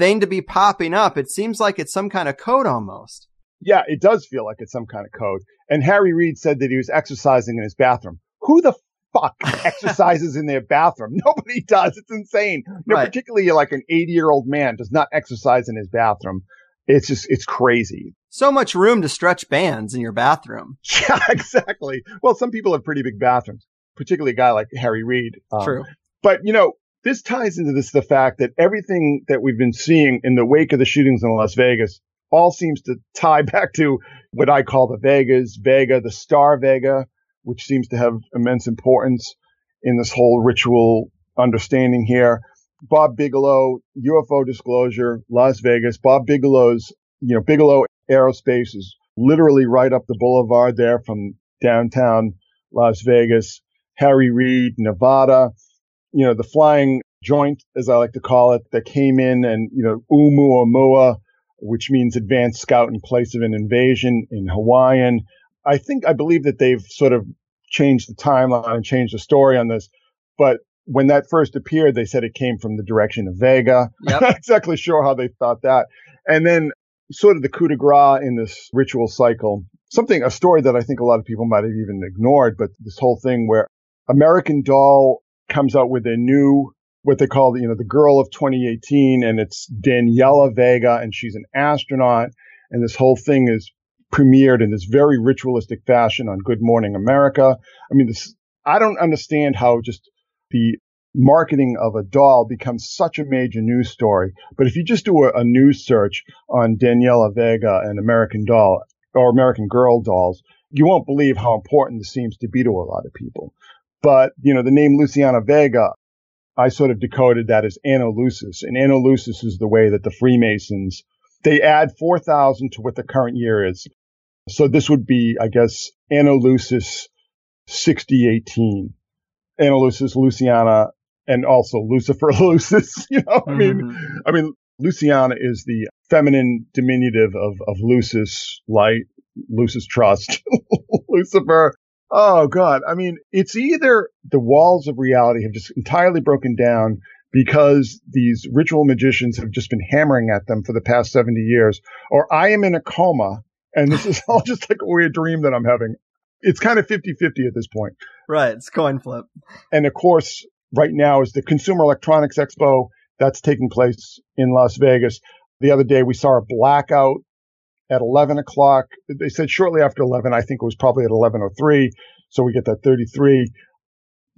thing to be popping up. It seems like it's some kind of code almost. Yeah, it does feel like it's some kind of code. And Harry Reid said that he was exercising in his bathroom. Who the fuck exercises in their bathroom? Nobody does. It's insane. No, right. particularly like an 80 year old man does not exercise in his bathroom. It's just, it's crazy. So much room to stretch bands in your bathroom. Yeah, exactly. Well, some people have pretty big bathrooms, particularly a guy like Harry Reid. Um, True. But, you know, this ties into this the fact that everything that we've been seeing in the wake of the shootings in Las Vegas all seems to tie back to what I call the Vegas, Vega, the Star Vega, which seems to have immense importance in this whole ritual understanding here. Bob Bigelow, UFO disclosure, Las Vegas. Bob Bigelow's, you know, Bigelow Aerospace is literally right up the boulevard there from downtown Las Vegas. Harry Reid, Nevada you know, the flying joint, as I like to call it, that came in and, you know, Oumuamua, which means advanced scout in place of an invasion in Hawaiian. I think, I believe that they've sort of changed the timeline and changed the story on this. But when that first appeared, they said it came from the direction of Vega. Yep. I'm not exactly sure how they thought that. And then sort of the coup de grace in this ritual cycle, something, a story that I think a lot of people might have even ignored, but this whole thing where American Doll comes out with a new, what they call, you know, the girl of 2018, and it's Daniela Vega, and she's an astronaut. And this whole thing is premiered in this very ritualistic fashion on Good Morning America. I mean, this, I don't understand how just the marketing of a doll becomes such a major news story. But if you just do a, a news search on Daniela Vega and American Doll or American Girl dolls, you won't believe how important this seems to be to a lot of people. But, you know, the name Luciana Vega, I sort of decoded that as Anno Lucis. And Anno Lucis is the way that the Freemasons, they add 4,000 to what the current year is. So this would be, I guess, Anno Lucis 6018. Anno Lucis, Luciana, and also Lucifer Lucis. You know, I mean, mm-hmm. I mean, Luciana is the feminine diminutive of, of Lucis, light, Lucis trust, Lucifer. Oh God. I mean, it's either the walls of reality have just entirely broken down because these ritual magicians have just been hammering at them for the past 70 years, or I am in a coma and this is all just like a weird dream that I'm having. It's kind of 50 50 at this point. Right. It's coin flip. And of course, right now is the Consumer Electronics Expo that's taking place in Las Vegas. The other day we saw a blackout at 11 o'clock. They said shortly after 11. I think it was probably at 11:03. So we get that 33.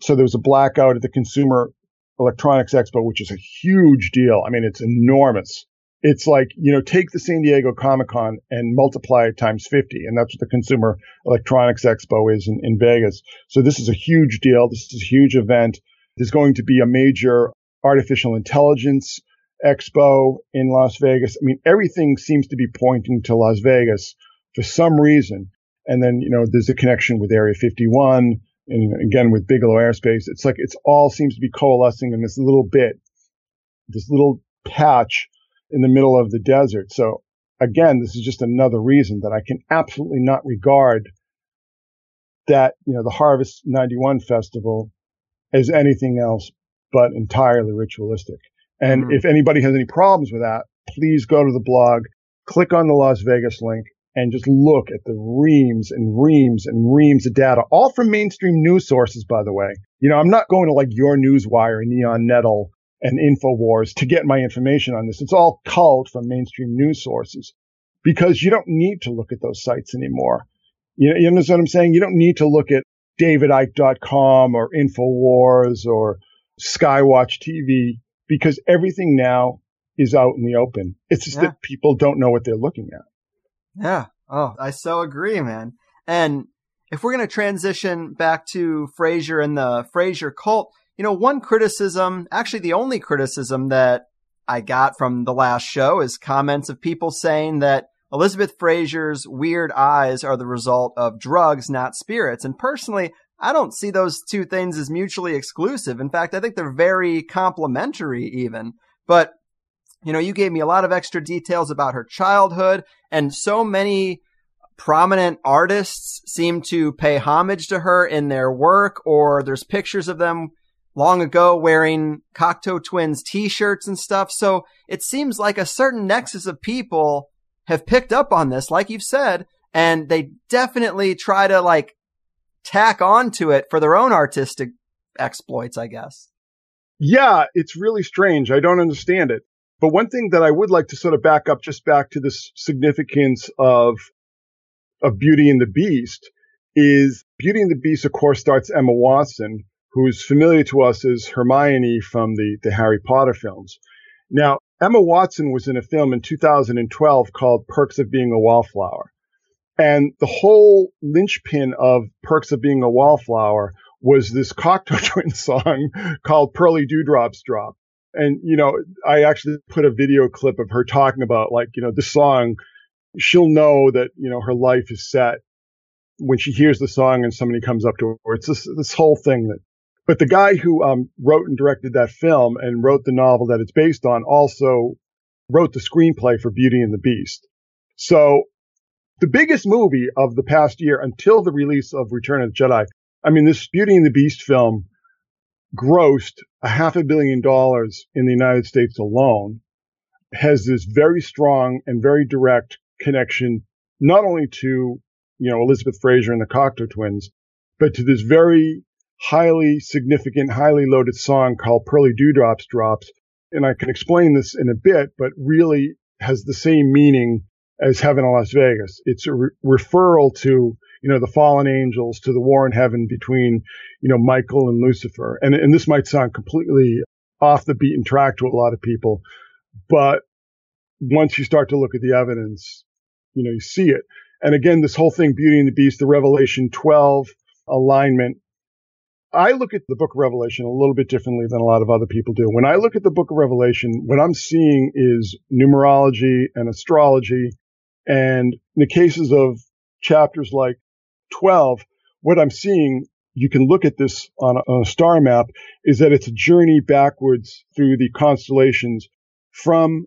So there was a blackout at the Consumer Electronics Expo, which is a huge deal. I mean, it's enormous. It's like, you know, take the San Diego Comic Con and multiply it times 50. And that's what the Consumer Electronics Expo is in, in Vegas. So this is a huge deal. This is a huge event. There's going to be a major artificial intelligence expo in Las Vegas. I mean, everything seems to be pointing to Las Vegas for some reason. And then, you know, there's a connection with Area 51 and again with Bigelow Aerospace. It's like it's all seems to be coalescing in this little bit, this little patch in the middle of the desert. So again, this is just another reason that I can absolutely not regard that, you know, the Harvest 91 festival as anything else but entirely ritualistic. And mm. if anybody has any problems with that, please go to the blog, click on the Las Vegas link and just look at the reams and reams and reams of data, all from mainstream news sources, by the way. You know, I'm not going to like your Newswire, Neon Nettle, and InfoWars to get my information on this. It's all culled from mainstream news sources because you don't need to look at those sites anymore. You, you understand what I'm saying? You don't need to look at davidicke.com or InfoWars or Skywatch TV because everything now is out in the open. It's just yeah. that people don't know what they're looking at. Yeah. Oh, I so agree, man. And if we're going to transition back to Fraser and the Fraser cult, you know, one criticism, actually the only criticism that I got from the last show is comments of people saying that Elizabeth Fraser's weird eyes are the result of drugs, not spirits. And personally, I don't see those two things as mutually exclusive. In fact, I think they're very complementary even. But, you know, you gave me a lot of extra details about her childhood and so many prominent artists seem to pay homage to her in their work or there's pictures of them long ago wearing Cocteau Twins t-shirts and stuff. So it seems like a certain nexus of people have picked up on this, like you've said, and they definitely try to like tack onto it for their own artistic exploits, I guess. Yeah, it's really strange. I don't understand it. But one thing that I would like to sort of back up just back to this significance of of Beauty and the Beast is Beauty and the Beast, of course, starts Emma Watson, who is familiar to us as Hermione from the, the Harry Potter films. Now, Emma Watson was in a film in 2012 called Perks of Being a Wallflower. And the whole linchpin of Perks of Being a Wallflower was this Cocteau Twins song called Pearly Dewdrops Drop. And, you know, I actually put a video clip of her talking about like, you know, the song, she'll know that, you know, her life is set when she hears the song and somebody comes up to her. It's this, this whole thing that but the guy who um, wrote and directed that film and wrote the novel that it's based on also wrote the screenplay for Beauty and the Beast. So the biggest movie of the past year until the release of Return of the Jedi. I mean, this Beauty and the Beast film grossed a half a billion dollars in the United States alone, has this very strong and very direct connection, not only to, you know, Elizabeth Fraser and the Cocteau twins, but to this very highly significant, highly loaded song called Pearly Dewdrops Drops. And I can explain this in a bit, but really has the same meaning as Heaven in Las Vegas. It's a re- referral to, you know, the fallen angels, to the war in heaven between, you know, Michael and Lucifer. And, and this might sound completely off the beaten track to a lot of people, but once you start to look at the evidence, you know, you see it. And again, this whole thing, Beauty and the Beast, the Revelation 12 alignment. I look at the book of Revelation a little bit differently than a lot of other people do. When I look at the book of Revelation, what I'm seeing is numerology and astrology. And in the cases of chapters like 12, what I'm seeing, you can look at this on a, on a star map, is that it's a journey backwards through the constellations from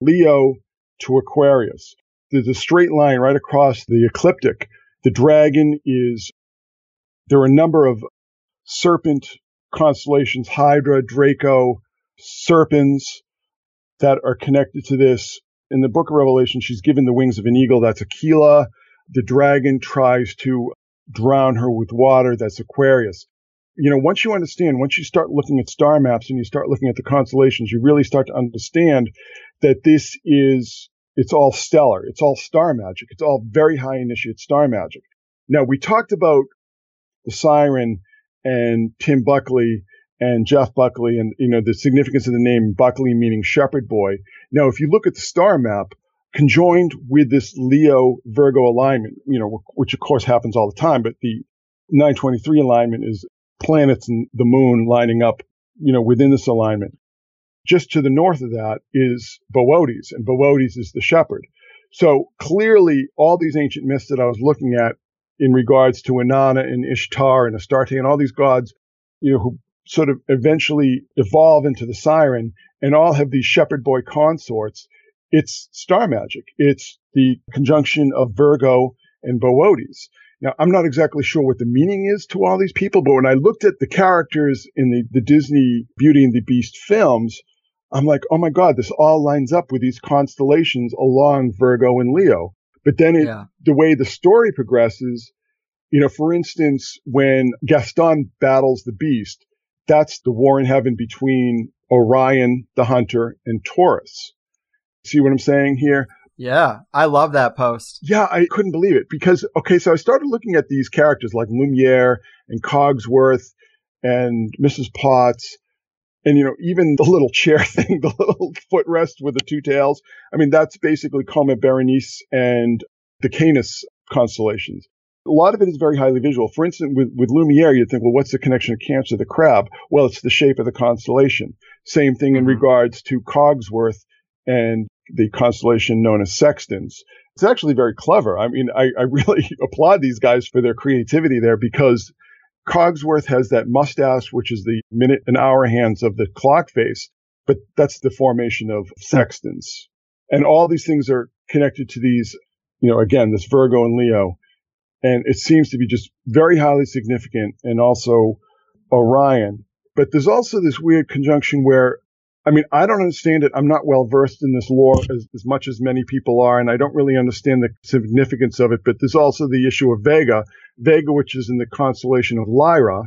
Leo to Aquarius. There's a straight line right across the ecliptic. The dragon is, there are a number of serpent constellations, Hydra, Draco, serpents that are connected to this. In the book of Revelation, she's given the wings of an eagle. That's Aquila. The dragon tries to drown her with water. That's Aquarius. You know, once you understand, once you start looking at star maps and you start looking at the constellations, you really start to understand that this is, it's all stellar. It's all star magic. It's all very high initiate star magic. Now, we talked about the siren and Tim Buckley and Jeff Buckley and, you know, the significance of the name Buckley meaning shepherd boy. Now, if you look at the star map, conjoined with this Leo Virgo alignment, you know, which of course happens all the time, but the 923 alignment is planets and the moon lining up, you know, within this alignment. Just to the north of that is Boötes, and Boötes is the shepherd. So clearly, all these ancient myths that I was looking at in regards to Inanna and Ishtar and Astarte and all these gods, you know, who sort of eventually evolve into the siren and all have these shepherd boy consorts. It's star magic. It's the conjunction of Virgo and Boötes. Now, I'm not exactly sure what the meaning is to all these people, but when I looked at the characters in the, the Disney Beauty and the Beast films, I'm like, oh my God, this all lines up with these constellations along Virgo and Leo. But then it, yeah. the way the story progresses, you know, for instance, when Gaston battles the beast, that's the war in heaven between Orion, the hunter, and Taurus. See what I'm saying here? Yeah, I love that post. Yeah, I couldn't believe it because, okay, so I started looking at these characters like Lumiere and Cogsworth and Mrs. Potts and, you know, even the little chair thing, the little footrest with the two tails. I mean, that's basically Coma Berenice and the Canis constellations. A lot of it is very highly visual. For instance, with, with Lumiere, you'd think, well, what's the connection of Cancer, the crab? Well, it's the shape of the constellation. Same thing in mm-hmm. regards to Cogsworth and the constellation known as Sextans. It's actually very clever. I mean, I, I really applaud these guys for their creativity there because Cogsworth has that mustache, which is the minute and hour hands of the clock face, but that's the formation of Sextans. And all these things are connected to these, you know, again, this Virgo and Leo. And it seems to be just very highly significant and also Orion. But there's also this weird conjunction where I mean, I don't understand it. I'm not well versed in this lore as, as much as many people are, and I don't really understand the significance of it. But there's also the issue of Vega, Vega, which is in the constellation of Lyra,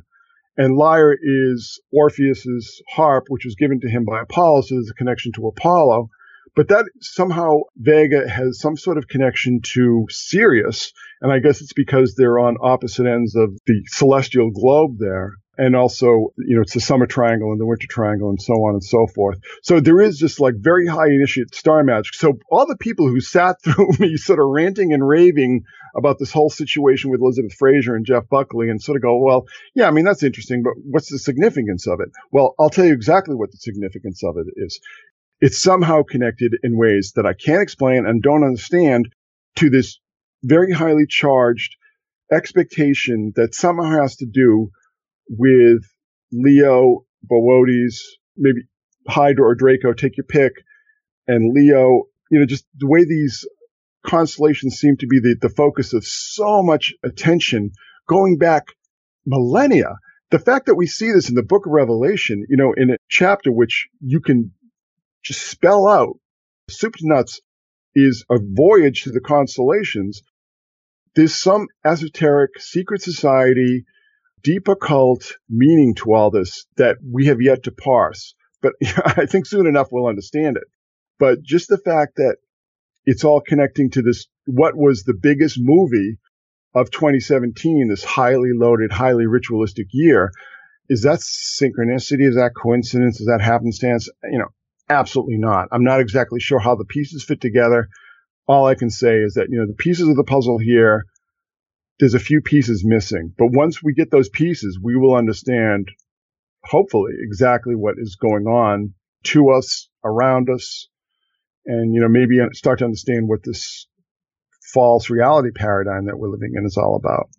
and Lyra is Orpheus's harp, which was given to him by Apollo, so there's a connection to Apollo. But that somehow Vega has some sort of connection to Sirius, and I guess it's because they're on opposite ends of the celestial globe there and also, you know, it's the summer triangle and the winter triangle and so on and so forth. So there is just like very high initiate star magic. So all the people who sat through me sort of ranting and raving about this whole situation with Elizabeth Fraser and Jeff Buckley and sort of go, well, yeah, I mean, that's interesting, but what's the significance of it? Well, I'll tell you exactly what the significance of it is. It's somehow connected in ways that I can't explain and don't understand to this very highly charged expectation that somehow has to do with Leo, Boötes, maybe Hydra or Draco, take your pick, and Leo, you know, just the way these constellations seem to be the, the focus of so much attention going back millennia. The fact that we see this in the book of Revelation, you know, in a chapter which you can just spell out, soup to nuts is a voyage to the constellations. There's some esoteric secret society, deep occult meaning to all this that we have yet to parse. But I think soon enough we'll understand it. But just the fact that it's all connecting to this, what was the biggest movie of 2017, this highly loaded, highly ritualistic year. Is that synchronicity? Is that coincidence? Is that happenstance? You know, absolutely not. I'm not exactly sure how the pieces fit together. All I can say is that, you know, the pieces of the puzzle here, there's a few pieces missing. But once we get those pieces, we will understand, hopefully, exactly what is going on to us, around us, and, you know, maybe start to understand what this false reality paradigm that we're living in is all about.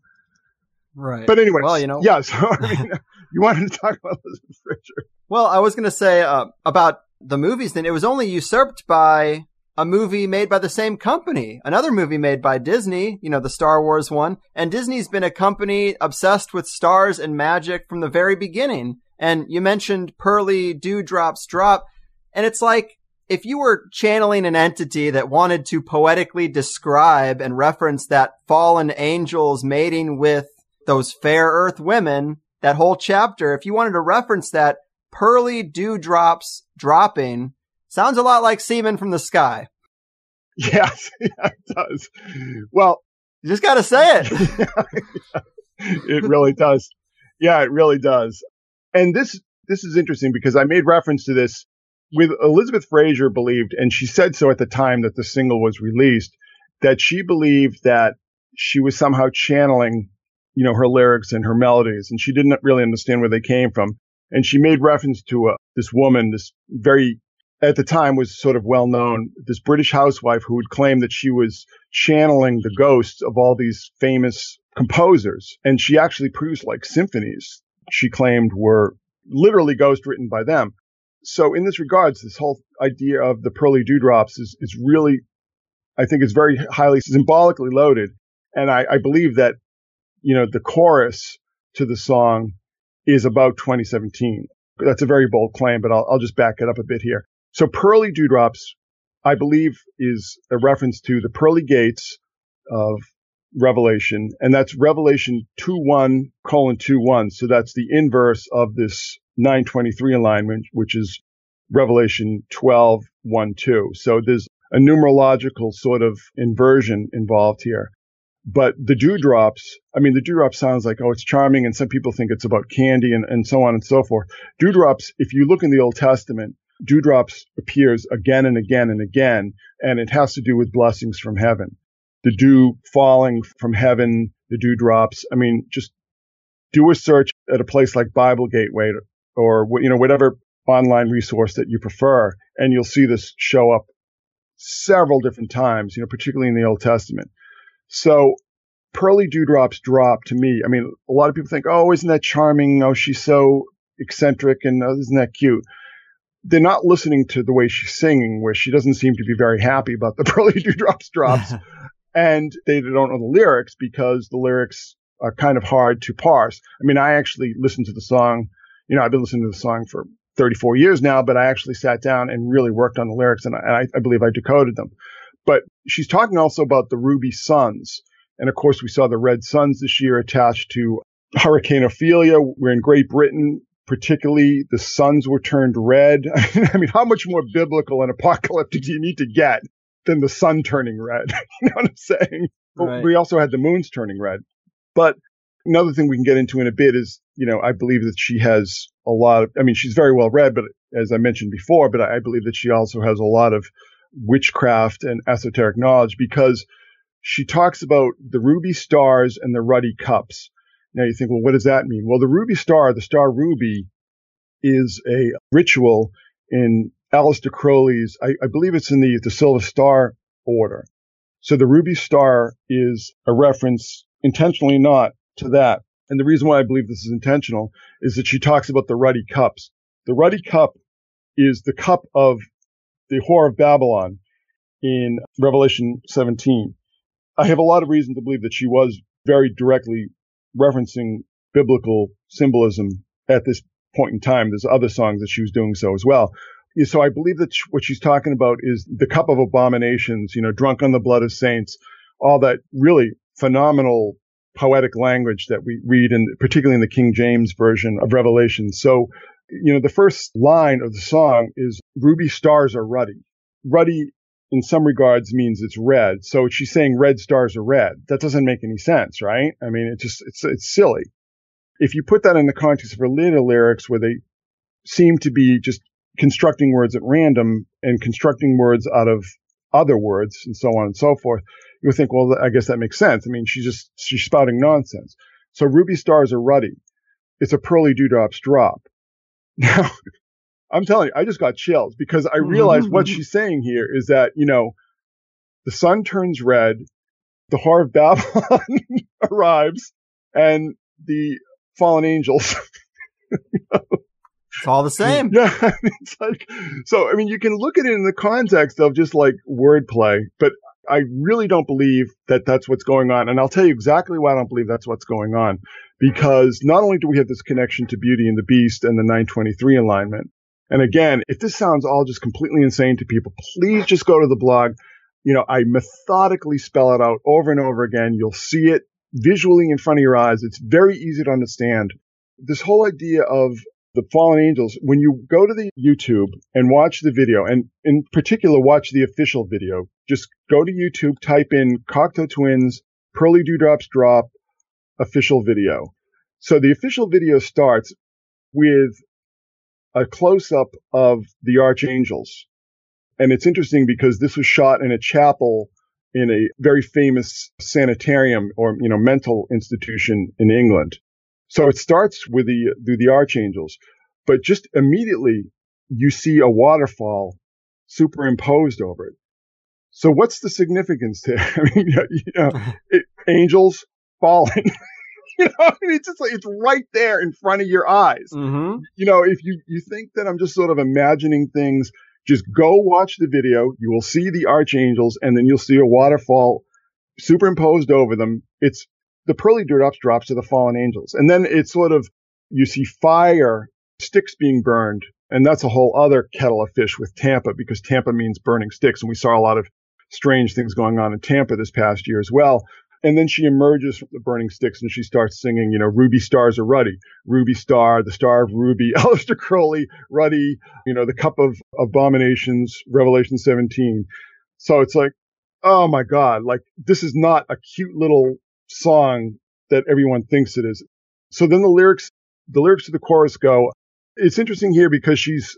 Right. But anyway, well, you know, yeah. So I mean, you wanted to talk about Elizabeth Fraser. Well, I was going to say uh, about the movies. Then it was only usurped by a movie made by the same company, another movie made by Disney. You know, the Star Wars one. And Disney's been a company obsessed with stars and magic from the very beginning. And you mentioned Pearly Dewdrops Drop, and it's like if you were channeling an entity that wanted to poetically describe and reference that fallen angels mating with those fair earth women, that whole chapter, if you wanted to reference that, pearly dewdrops dropping sounds a lot like semen from the sky. Yes, yeah, it does. Well, you just got to say it. it really does. Yeah, it really does. And this, this is interesting because I made reference to this with Elizabeth Fraser believed, and she said so at the time that the single was released, that she believed that she was somehow channeling, you know, her lyrics and her melodies, and she didn't really understand where they came from. And she made reference to uh, this woman, this very, at the time was sort of well known, this British housewife who would claim that she was channeling the ghosts of all these famous composers. And she actually produced like symphonies she claimed were literally ghost written by them so in this regards, this whole idea of the pearly dewdrops is, is really, I think is very highly symbolically loaded. And I, I believe that, you know, the chorus to the song is about 2017. That's a very bold claim, but I'll, I'll just back it up a bit here. So pearly dewdrops, I believe is a reference to the pearly gates of Revelation, and that's Revelation 2 1 colon 2 1. So that's the inverse of this 923 alignment, which is Revelation 12 1 2. So there's a numerological sort of inversion involved here. But the dewdrops, I mean, the dewdrop sounds like, oh, it's charming. And some people think it's about candy and, and so on and so forth. Dewdrops, if you look in the Old Testament, dewdrops appears again and again and again, and it has to do with blessings from heaven the dew falling from heaven, the dewdrops. I mean, just do a search at a place like Bible Gateway or, you know, whatever online resource that you prefer, and you'll see this show up several different times, you know, particularly in the Old Testament. So pearly dewdrops drop to me. I mean, a lot of people think, oh, isn't that charming? Oh, she's so eccentric and oh, isn't that cute? They're not listening to the way she's singing, where she doesn't seem to be very happy about the pearly dewdrops drops. and they don't know the lyrics because the lyrics are kind of hard to parse. I mean, I actually listened to the song, you know, I've been listening to the song for 34 years now, but I actually sat down and really worked on the lyrics and I, I believe I decoded them. But she's talking also about the ruby suns. And of course, we saw the red suns this year attached to Hurricane Ophelia. We're in Great Britain. Particularly, the suns were turned red. I mean, how much more biblical and apocalyptic do you need to get than the sun turning red. you know what I'm saying? Right. We also had the moons turning red. But another thing we can get into in a bit is, you know, I believe that she has a lot of, I mean, she's very well read, but as I mentioned before, but I believe that she also has a lot of witchcraft and esoteric knowledge because she talks about the ruby stars and the ruddy cups. Now you think, well, what does that mean? Well, the ruby star, the star ruby is a ritual in Aleister Crowley's, I, I believe it's in the, the Silver Star order. So the Ruby Star is a reference, intentionally not, to that. And the reason why I believe this is intentional is that she talks about the ruddy cups. The ruddy cup is the cup of the whore of Babylon. in Revelation 17. I have a lot of reason to believe that she was very directly referencing biblical symbolism at this point in time. There's other songs that she was doing so as well. So I believe that what she's talking about is the cup of abominations, you know, drunk on the blood of saints, all that really phenomenal poetic language that we read in, particularly in the King James version of Revelation. So, you know, the first line of the song is ruby stars are ruddy. Ruddy in some regards means it's red. So she's saying red stars are red. That doesn't make any sense, right? I mean, it just, it's, it's silly. If you put that in the context of her later lyrics where they seem to be just constructing words at random and constructing words out of other words and so on and so forth, you would think, well, I guess that makes sense. I mean, she's just, she's spouting nonsense. So ruby stars are ruddy. It's a pearly dewdrops drop. Now, I'm telling you, I just got chills because I realized what mm-hmm. she's saying here is that, you know, the sun turns red, the Whore of Babylon arrives, and the fallen angels. It's all the same. Yeah. It's like, so, I mean, you can look at it in the context of just like wordplay, but I really don't believe that that's what's going on. And I'll tell you exactly why I don't believe that's what's going on. Because not only do we have this connection to Beauty and the Beast and the 923 alignment, and again, if this sounds all just completely insane to people, please just go to the blog. You know, I methodically spell it out over and over again. You'll see it visually in front of your eyes. It's very easy to understand. This whole idea of the fallen angels, when you go to the YouTube and watch the video, and in particular, watch the official video, just go to YouTube, type in Cocteau Twins, Pearly Dewdrops Drop, official video. So the official video starts with a close up of the archangels. And it's interesting because this was shot in a chapel in a very famous sanitarium or, you know, mental institution in England. So it starts with the, the, the archangels, but just immediately you see a waterfall superimposed over it. So what's the significance there? I mean, you know, it, angels falling. you know, I mean, it's just like, it's right there in front of your eyes. Mm-hmm. You know, if you, you think that I'm just sort of imagining things, just go watch the video. You will see the archangels and then you'll see a waterfall superimposed over them. It's the pearly dewdrops drops to the fallen angels. And then it's sort of, you see fire, sticks being burned. And that's a whole other kettle of fish with Tampa because Tampa means burning sticks. And we saw a lot of strange things going on in Tampa this past year as well. And then she emerges from the burning sticks and she starts singing, you know, Ruby Stars are Ruddy, Ruby Star, the Star of Ruby, Aleister Crowley, Ruddy, you know, the Cup of Abominations, Revelation 17. So it's like, oh my God, like this is not a cute little song that everyone thinks it is. So then the lyrics, the lyrics to the chorus go, it's interesting here because she's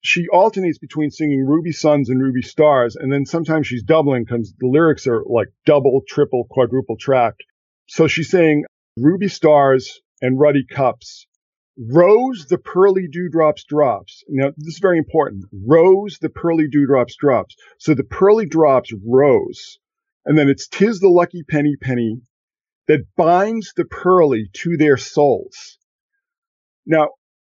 she alternates between singing Ruby Suns and Ruby Stars, and then sometimes she's doubling because the lyrics are like double, triple, quadruple tracked. So she's saying Ruby Stars and Ruddy Cups. Rose the pearly dewdrops drops. Now, this is very important. Rose the pearly dewdrops drops. So the pearly drops rose. And then it's tis the lucky penny penny that binds the pearly to their souls. Now,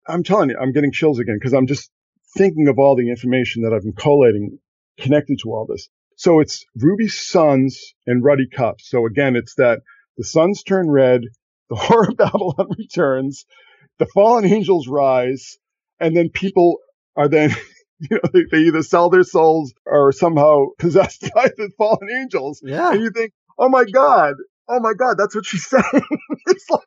I'm telling you, I'm getting chills again because I'm just thinking of all the information that I've been collating connected to all this. So it's ruby suns and ruddy cups. So again, it's that the suns turn red, the Whore of Babylon returns, the fallen angels rise, and then people are then, you know, they, they either sell their souls or somehow possessed by the fallen angels. Yeah. And you think, oh my God, oh my God, that's what she's saying. it's like,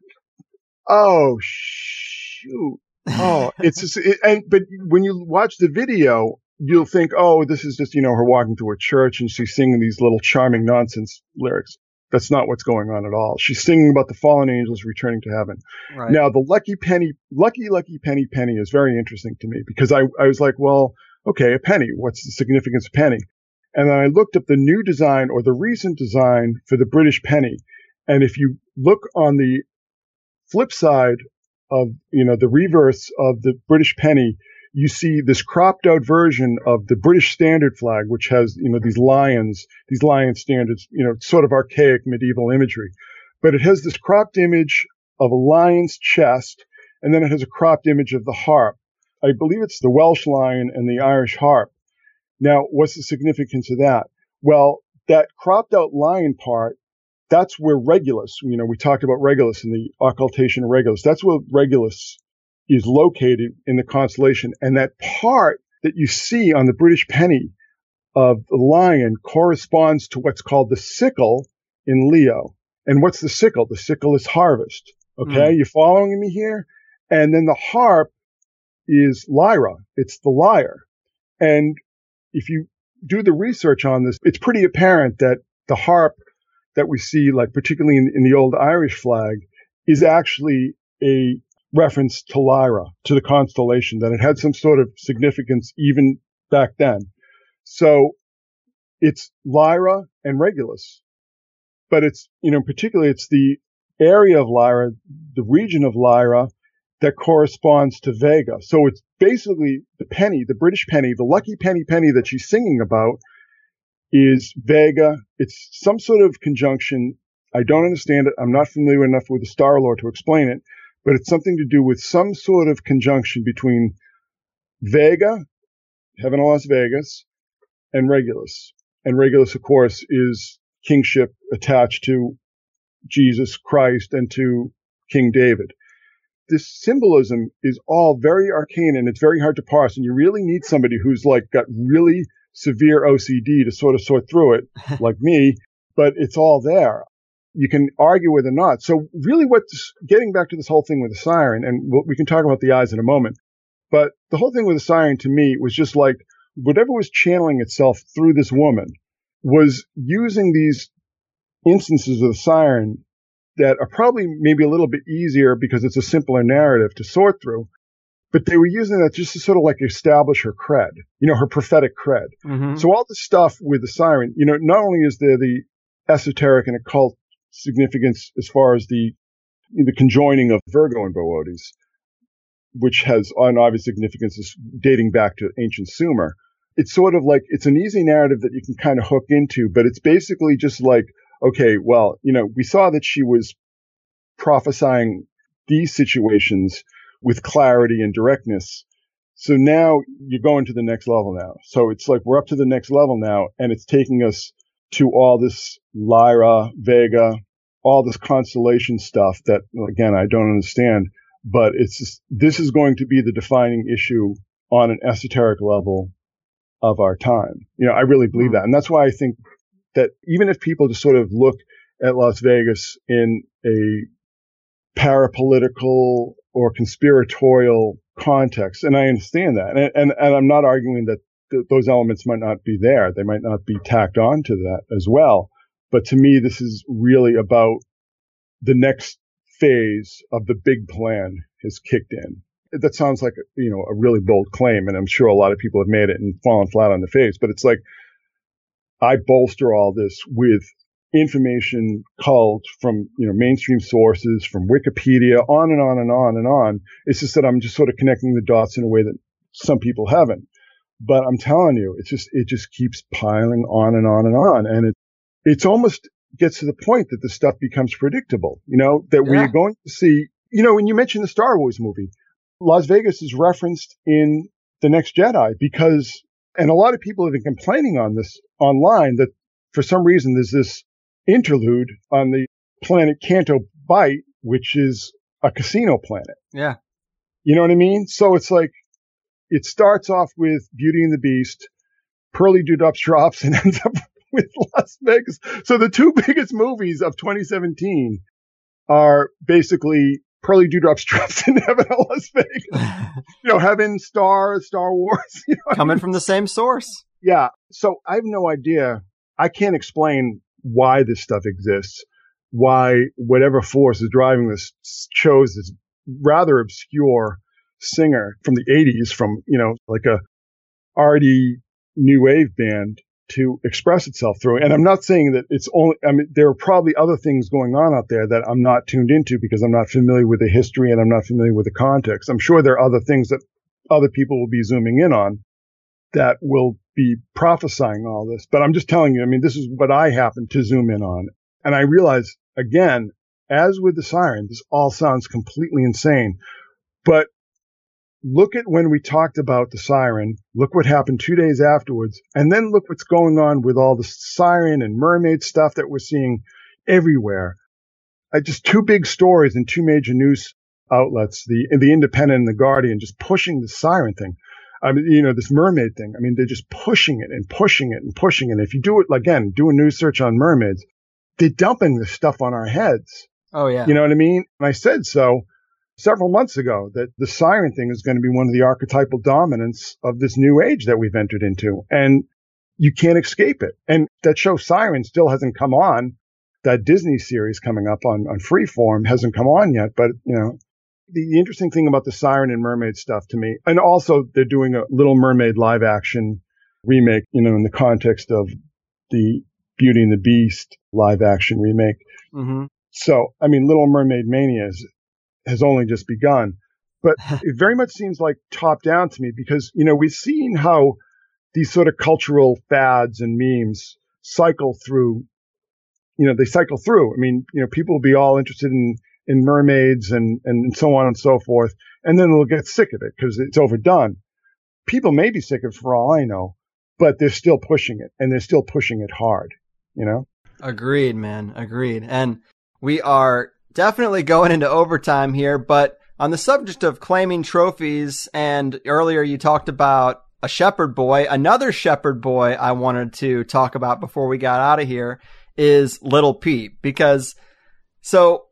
oh shoot. Oh, it's just, it, and, but when you watch the video, you'll think, oh, this is just, you know, her walking through a church and she's singing these little charming nonsense lyrics. That's not what's going on at all. She's singing about the fallen angels returning to heaven. Right. Now, the lucky penny, lucky, lucky penny penny is very interesting to me because I, I was like, well, okay, a penny. What's the significance of penny? And then I looked up the new design or the recent design for the British penny. And if you look on the flip side of, you know, the reverse of the British penny, you see this cropped out version of the British standard flag, which has, you know, these lions, these lion standards, you know, sort of archaic medieval imagery. But it has this cropped image of a lion's chest, and then it has a cropped image of the harp. I believe it's the Welsh lion and the Irish harp. Now, what's the significance of that? Well, that cropped out lion part, that's where Regulus, you know, we talked about Regulus and the occultation of Regulus. That's where Regulus is located in the constellation. And that part that you see on the British penny of the lion corresponds to what's called the sickle in Leo. And what's the sickle? The sickle is harvest. Okay. Mm. You following me here? And then the harp is Lyra. It's the lyre. And if you do the research on this, it's pretty apparent that the harp that we see, like particularly in, in the old Irish flag, is actually a reference to Lyra, to the constellation, that it had some sort of significance even back then. So it's Lyra and Regulus, but it's, you know, particularly it's the area of Lyra, the region of Lyra that corresponds to Vega. So it's basically the penny, the British penny, the lucky penny penny that she's singing about is Vega. It's some sort of conjunction. I don't understand it. I'm not familiar enough with the star lore to explain it, but it's something to do with some sort of conjunction between Vega, heaven of Las Vegas, and Regulus. And Regulus, of course, is kingship attached to Jesus Christ and to King David this symbolism is all very arcane and it's very hard to parse. And you really need somebody who's like got really severe OCD to sort of sort through it, like me, but it's all there. You can argue with or not. So really what's getting back to this whole thing with the siren, and we can talk about the eyes in a moment, but the whole thing with the siren to me was just like whatever was channeling itself through this woman was using these instances of the siren that are probably maybe a little bit easier because it's a simpler narrative to sort through. But they were using that just to sort of like establish her cred, you know, her prophetic cred. Mm-hmm. So all the stuff with the siren, you know, not only is there the esoteric and occult significance as far as the the conjoining of Virgo and Boötes, which has an obvious significance dating back to ancient Sumer. It's sort of like it's an easy narrative that you can kind of hook into, but it's basically just like okay, well, you know, we saw that she was prophesying these situations with clarity and directness. So now you're going to the next level now. So it's like we're up to the next level now and it's taking us to all this Lyra, Vega, all this constellation stuff that again, I don't understand, but it's just, this is going to be the defining issue on an esoteric level of our time. You know, I really believe hmm. that. And that's why I think that even if people just sort of look at Las Vegas in a parapolitical or conspiratorial context, and I understand that, and, and, and I'm not arguing that th- those elements might not be there. They might not be tacked on to that as well. But to me, this is really about the next phase of the big plan has kicked in. That sounds like, you know, a really bold claim. And I'm sure a lot of people have made it and fallen flat on the face, but it's like I bolster all this with information culled from, you know, mainstream sources, from Wikipedia, on and on and on and on. It's just that I'm just sort of connecting the dots in a way that some people haven't. But I'm telling you, it's just, it just keeps piling on and on and on. And it, it's almost gets to the point that the stuff becomes predictable, you know, that yeah. we're going to see, you know, when you mentioned the Star Wars movie, Las Vegas is referenced in The Last Jedi because and a lot of people have been complaining on this online that for some reason there's this interlude on the planet Canto Bight, which is a casino planet. Yeah. You know what I mean? So it's like, it starts off with Beauty and the Beast, Pearly Dewdrops drops and ends up with Las Vegas. So the two biggest movies of 2017 are basically Pearly Dewdrops drops in heaven at Las Vegas. you know, heaven, star, Star Wars. You know Coming I mean? from the same source. Yeah. So I have no idea. I can't explain why this stuff exists, why whatever force is driving this chose this rather obscure singer from the 80s from, you know, like a already new wave band to express itself through. And I'm not saying that it's only, I mean, there are probably other things going on out there that I'm not tuned into because I'm not familiar with the history and I'm not familiar with the context. I'm sure there are other things that other people will be zooming in on that will be prophesying all this. But I'm just telling you, I mean, this is what I happen to zoom in on. And I realize again, as with the siren, this all sounds completely insane, but look at when we talked about the siren, look what happened two days afterwards, and then look what's going on with all the siren and mermaid stuff that we're seeing everywhere. I just two big stories and two major news outlets, the the Independent and the Guardian, just pushing the siren thing. I mean, you know, this mermaid thing. I mean, they're just pushing it and pushing it and pushing it. And If you do it again, do a news search on mermaids, they're dumping this stuff on our heads. Oh yeah. You know what I mean? And I said so several months ago that the siren thing is going to be one of the archetypal dominants of this new age that we've entered into. And you can't escape it. And that show Siren still hasn't come on. That Disney series coming up on, on Freeform hasn't come on yet, but you know, the, the interesting thing about the Siren and Mermaid stuff to me, and also they're doing a Little Mermaid live action remake, you know, in the context of the Beauty and the Beast live action remake. Mm-hmm. So, I mean, Little Mermaid Mania is, has only just begun, but it very much seems like top down to me because, you know, we've seen how these sort of cultural fads and memes cycle through, you know, they cycle through. I mean, you know, people will be all interested in, in mermaids and, and so on and so forth. And then they'll get sick of it because it's overdone. People may be sick of it for all I know, but they're still pushing it and they're still pushing it hard, you know? Agreed, man. Agreed. And we are definitely going into overtime here, but on the subject of claiming trophies, and earlier you talked about a shepherd boy, another shepherd boy I wanted to talk about before we got out of here is Little Peep, because so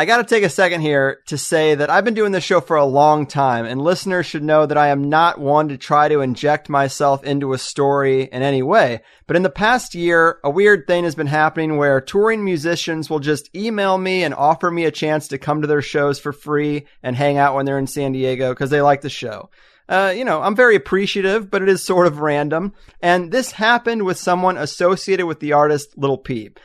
I got to take a second here to say that I've been doing this show for a long time, and listeners should know that I am not one to try to inject myself into a story in any way. But in the past year, a weird thing has been happening where touring musicians will just email me and offer me a chance to come to their shows for free and hang out when they're in San Diego because they like the show. Uh, you know, I'm very appreciative, but it is sort of random. And this happened with someone associated with the artist Little Peep.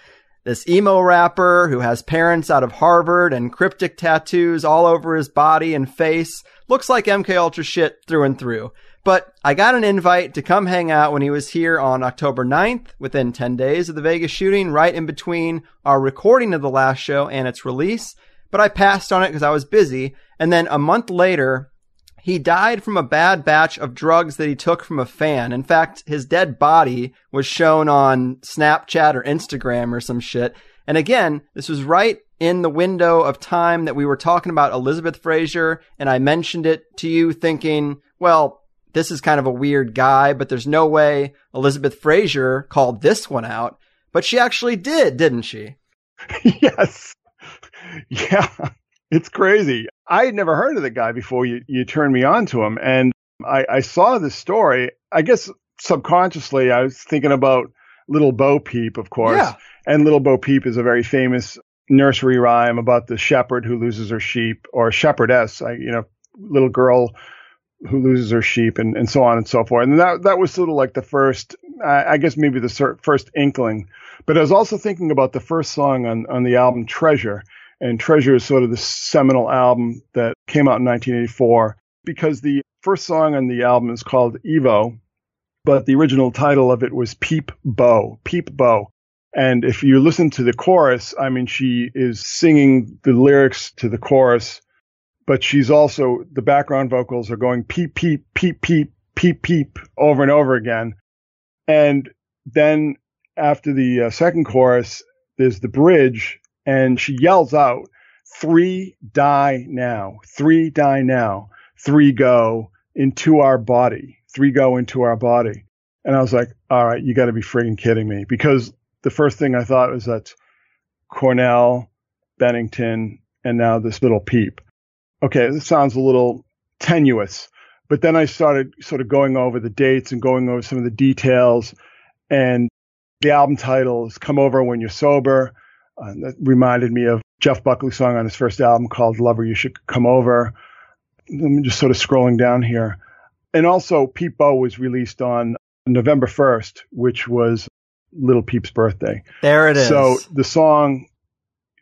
This emo rapper who has parents out of Harvard and cryptic tattoos all over his body and face looks like MK Ultra shit through and through. But I got an invite to come hang out when he was here on October 9th, within 10 days of the Vegas shooting, right in between our recording of the last show and its release. But I passed on it because I was busy. And then a month later, he died from a bad batch of drugs that he took from a fan. In fact, his dead body was shown on Snapchat or Instagram or some shit. And again, this was right in the window of time that we were talking about Elizabeth Fraser, and I mentioned it to you thinking, well, this is kind of a weird guy, but there's no way Elizabeth Fraser called this one out. But she actually did, didn't she? yes. Yeah. It's crazy. I had never heard of the guy before you, you turned me on to him. And I, I saw this story. I guess subconsciously, I was thinking about Little Bo Peep, of course. Yeah. And Little Bo Peep is a very famous nursery rhyme about the shepherd who loses her sheep or shepherdess, I, you know, little girl who loses her sheep and, and so on and so forth. And that, that was sort of like the first, I, I guess maybe the first inkling. But I was also thinking about the first song on, on the album Treasure and Treasure is sort of the seminal album that came out in 1984 because the first song on the album is called Ivo, but the original title of it was Peep Bo, Peep Bo. And if you listen to the chorus, I mean, she is singing the lyrics to the chorus, but she's also, the background vocals are going peep, peep, peep, peep, peep, peep over and over again. And then after the uh, second chorus, there's the bridge and she yells out, three die now, three die now, three go into our body, three go into our body. And I was like, all right, you got to be frigging kidding me. Because the first thing I thought was that Cornell, Bennington, and now this little peep. Okay, this sounds a little tenuous. But then I started sort of going over the dates and going over some of the details. And the album title is Come Over When You're Sober. Uh, that reminded me of Jeff Buckley's song on his first album called Lover You Should Come Over. I'm just sort of scrolling down here. And also, Peep Bo was released on November 1st, which was Little Peep's birthday. There it is. So the song,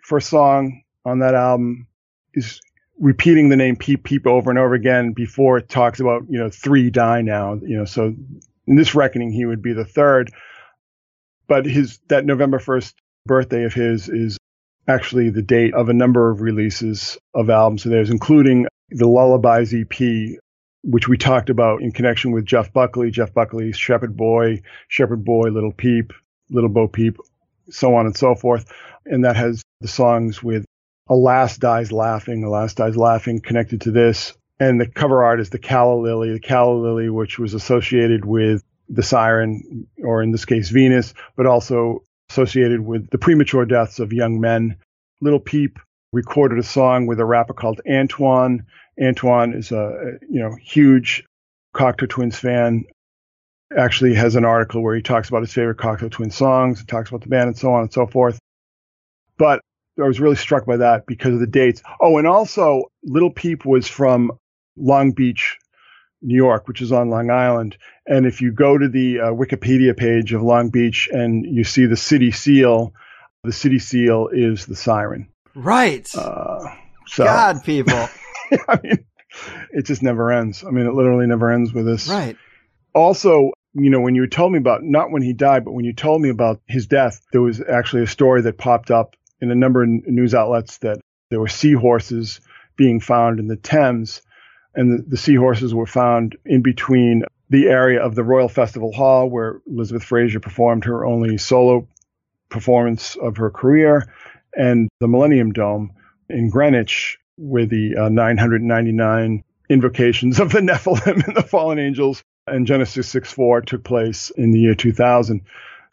first song on that album is repeating the name Peep Peep over and over again before it talks about, you know, three die now, you know, so in this reckoning, he would be the third. But his, that November 1st birthday of his is actually the date of a number of releases of albums of theirs, including the Lullabies EP which we talked about in connection with Jeff Buckley, Jeff Buckley's Shepherd Boy, Shepherd Boy, Little Peep, Little Bo Peep, so on and so forth. And that has the songs with Alas Dies Laughing, Alas Dies Laughing connected to this. And the cover art is the calla lily, the calla lily, which was associated with the siren, or in this case, Venus, but also associated with the premature deaths of young men. Little Peep recorded a song with a rapper called Antoine. Antoine is a you know huge Cocteau Twins fan. Actually, has an article where he talks about his favorite Cocteau Twins songs, and talks about the band, and so on and so forth. But I was really struck by that because of the dates. Oh, and also Little Peep was from Long Beach, New York, which is on Long Island. And if you go to the uh, Wikipedia page of Long Beach and you see the city seal, the city seal is the siren. Right. Uh, so, God, people. I mean, it just never ends. I mean, it literally never ends with this. Right. Also, you know, when you told me about, not when he died, but when you told me about his death, there was actually a story that popped up in a number of news outlets that there were seahorses being found in the Thames. And the, the seahorses were found in between the area of the Royal Festival Hall, where Elizabeth Fraser performed her only solo performance of her career, and the Millennium Dome in Greenwich, where the uh, 999 invocations of the Nephilim and the fallen angels and Genesis 6 4 took place in the year 2000.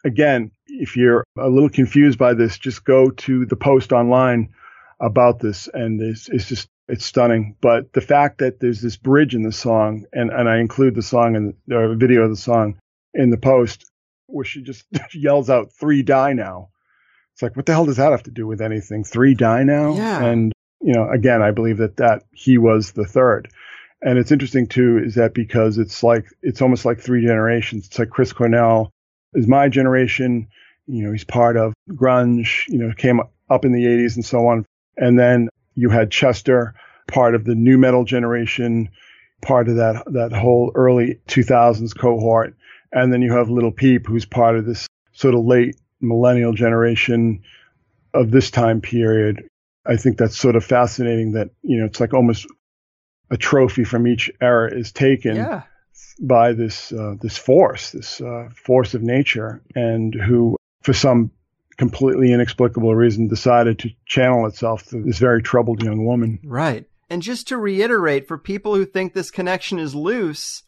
Again, if you're a little confused by this, just go to the post online about this, and it's, it's just it's stunning. But the fact that there's this bridge in the song, and, and I include the song and the video of the song in the post, where she just yells out three die now. It's like, what the hell does that have to do with anything? Three die now? Yeah. And, you know, again, I believe that, that he was the third. And it's interesting too, is that because it's like, it's almost like three generations. It's like Chris Cornell is my generation. You know, he's part of grunge, you know, came up in the 80s and so on. And then you had Chester, part of the new metal generation, part of that, that whole early 2000s cohort. And then you have Little Peep, who's part of this sort of late millennial generation of this time period. I think that's sort of fascinating that, you know, it's like almost a trophy from each era is taken Yeah. by this uh, this force, this uh, force of nature, and who, for some completely inexplicable reason, decided to channel itself to this very troubled young woman. Right. And just to reiterate, for people who think this connection is loose,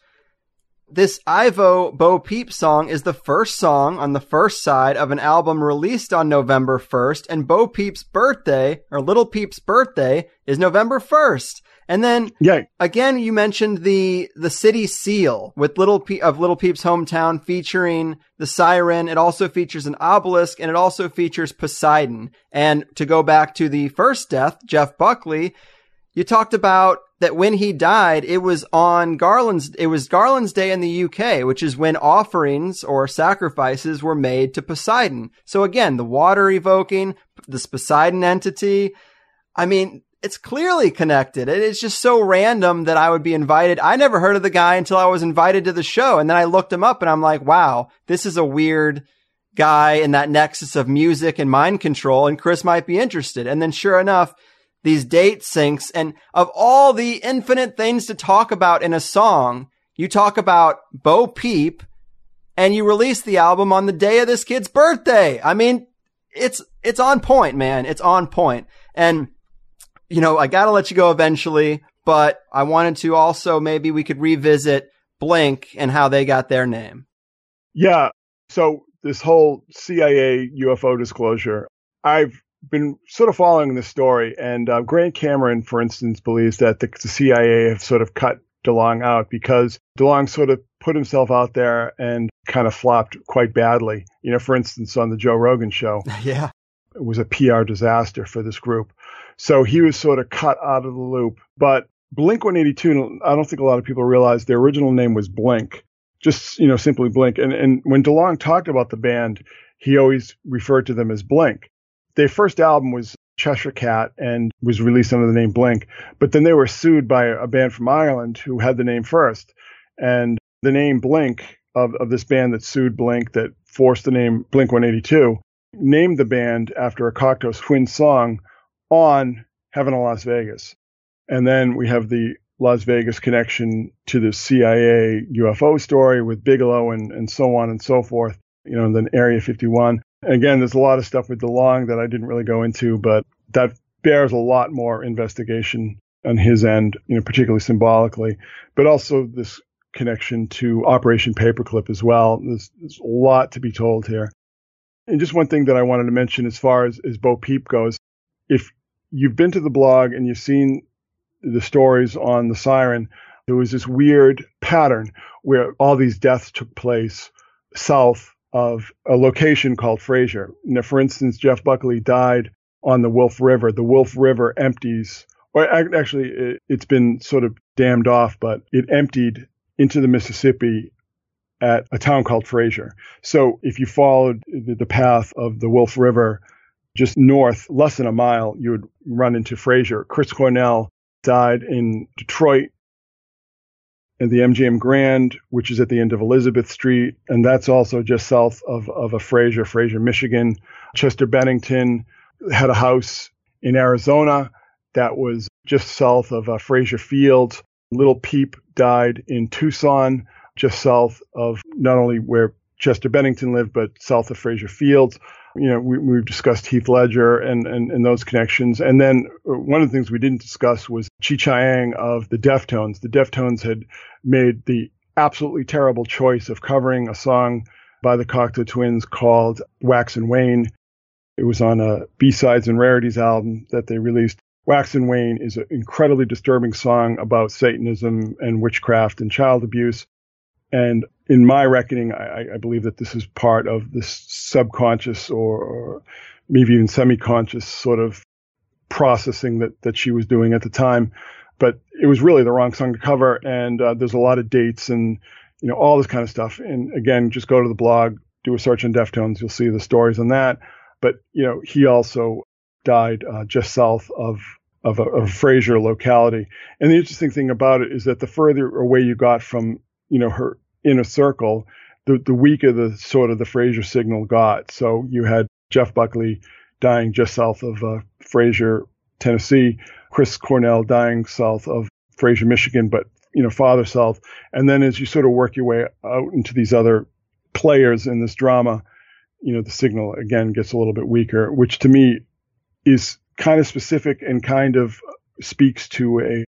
this Ivo Bo Peep song is the first song on the first side of an album released on November 1st, and Bo Peep's birthday, or Little Peep's birthday, is November 1st. And then Yeah, again, you mentioned the the city seal with little Pe- of Little Peep's hometown featuring the siren. It also features an obelisk and it also features Poseidon. And to go back to the first death, Jeff Buckley, you talked about that when he died, it was on Garland's, it was Garland's Day in the UK, which is when offerings or sacrifices were made to Poseidon. So again, the water evoking this Poseidon entity. I mean, it's clearly connected. It is just so random that I would be invited. I never heard of the guy until I was invited to the show. And then I looked him up and I'm like, wow, this is a weird guy in that nexus of music and mind control. And Chris might be interested. And then sure enough, these date syncs and of all the infinite things to talk about in a song, you talk about Bo Peep and you release the album on the day of this kid's birthday. I mean, it's, it's on point, man. It's on point. And you know, I gotta let you go eventually, but I wanted to also maybe we could revisit Blink and how they got their name. Yeah. So this whole CIA UFO disclosure, I've been sort of following this story, and uh, Grant Cameron, for instance, believes that the, the CIA have sort of cut DeLonge out because DeLonge sort of put himself out there and kind of flopped quite badly. You know, for instance, on the Joe Rogan show, yeah. it was a PR disaster for this group. So he was sort of cut out of the loop. But Blink 182, I don't think a lot of people realize their original name was Blink, just, you know, simply Blink. And, and when DeLonge talked about the band, he always referred to them as Blink. Their first album was Cheshire Cat and was released under the name Blink. But then they were sued by a band from Ireland who had the name first. And the name Blink of, of this band that sued Blink, that forced the name Blink 182, named the band after a Cocteau Twin song on Heaven in Las Vegas. And then we have the Las Vegas connection to the CIA UFO story with Bigelow and, and so on and so forth, you know, and then Area 51. Again, there's a lot of stuff with DeLonge that I didn't really go into, but that bears a lot more investigation on his end, you know, particularly symbolically, but also this connection to Operation Paperclip as well. There's, there's a lot to be told here. And just one thing that I wanted to mention as far as, as Bo Peep goes, if you've been to the blog and you've seen the stories on the siren, there was this weird pattern where all these deaths took place south of a location called Fraser. Now, for instance, Jeff Buckley died on the Wolf River. The Wolf River empties, or actually, it, it's been sort of dammed off, but it emptied into the Mississippi at a town called Fraser. So if you followed the, the path of the Wolf River just north, less than a mile, you would run into Fraser. Chris Cornell died in Detroit and the MGM Grand, which is at the end of Elizabeth Street, and that's also just south of, of a Fraser, Fraser, Michigan. Chester Bennington had a house in Arizona that was just south of uh, Fraser Field. Little Peep died in Tucson, just south of not only where Chester Bennington lived, but south of Fraser Fields. You know, we, have discussed Heath Ledger and, and, and those connections. And then uh, one of the things we didn't discuss was Chi Cheng of the Deftones. The Deftones had made the absolutely terrible choice of covering a song by the Cocteau Twins called Wax and Wane. It was on a B-Sides and Rarities album that they released. Wax and Wane is an incredibly disturbing song about Satanism and witchcraft and child abuse. And in my reckoning, I, I believe that this is part of this subconscious or, or maybe even semi-conscious sort of processing that, that she was doing at the time. But it was really the wrong song to cover. And uh, there's a lot of dates and, you know, all this kind of stuff. And again, just go to the blog, do a search on Deftones. You'll see the stories on that. But, you know, he also died uh, just south of of a, of a Fraser locality. And the interesting thing about it is that the further away you got from, you know, her inner circle, the, the weaker the sort of the Fraser signal got. So you had Jeff Buckley dying just south of uh, Fraser, Tennessee, Chris Cornell dying south of Fraser, Michigan, but you know farther south. And then as you sort of work your way out into these other players in this drama, you know the signal again gets a little bit weaker, which to me is kind of specific and kind of speaks to a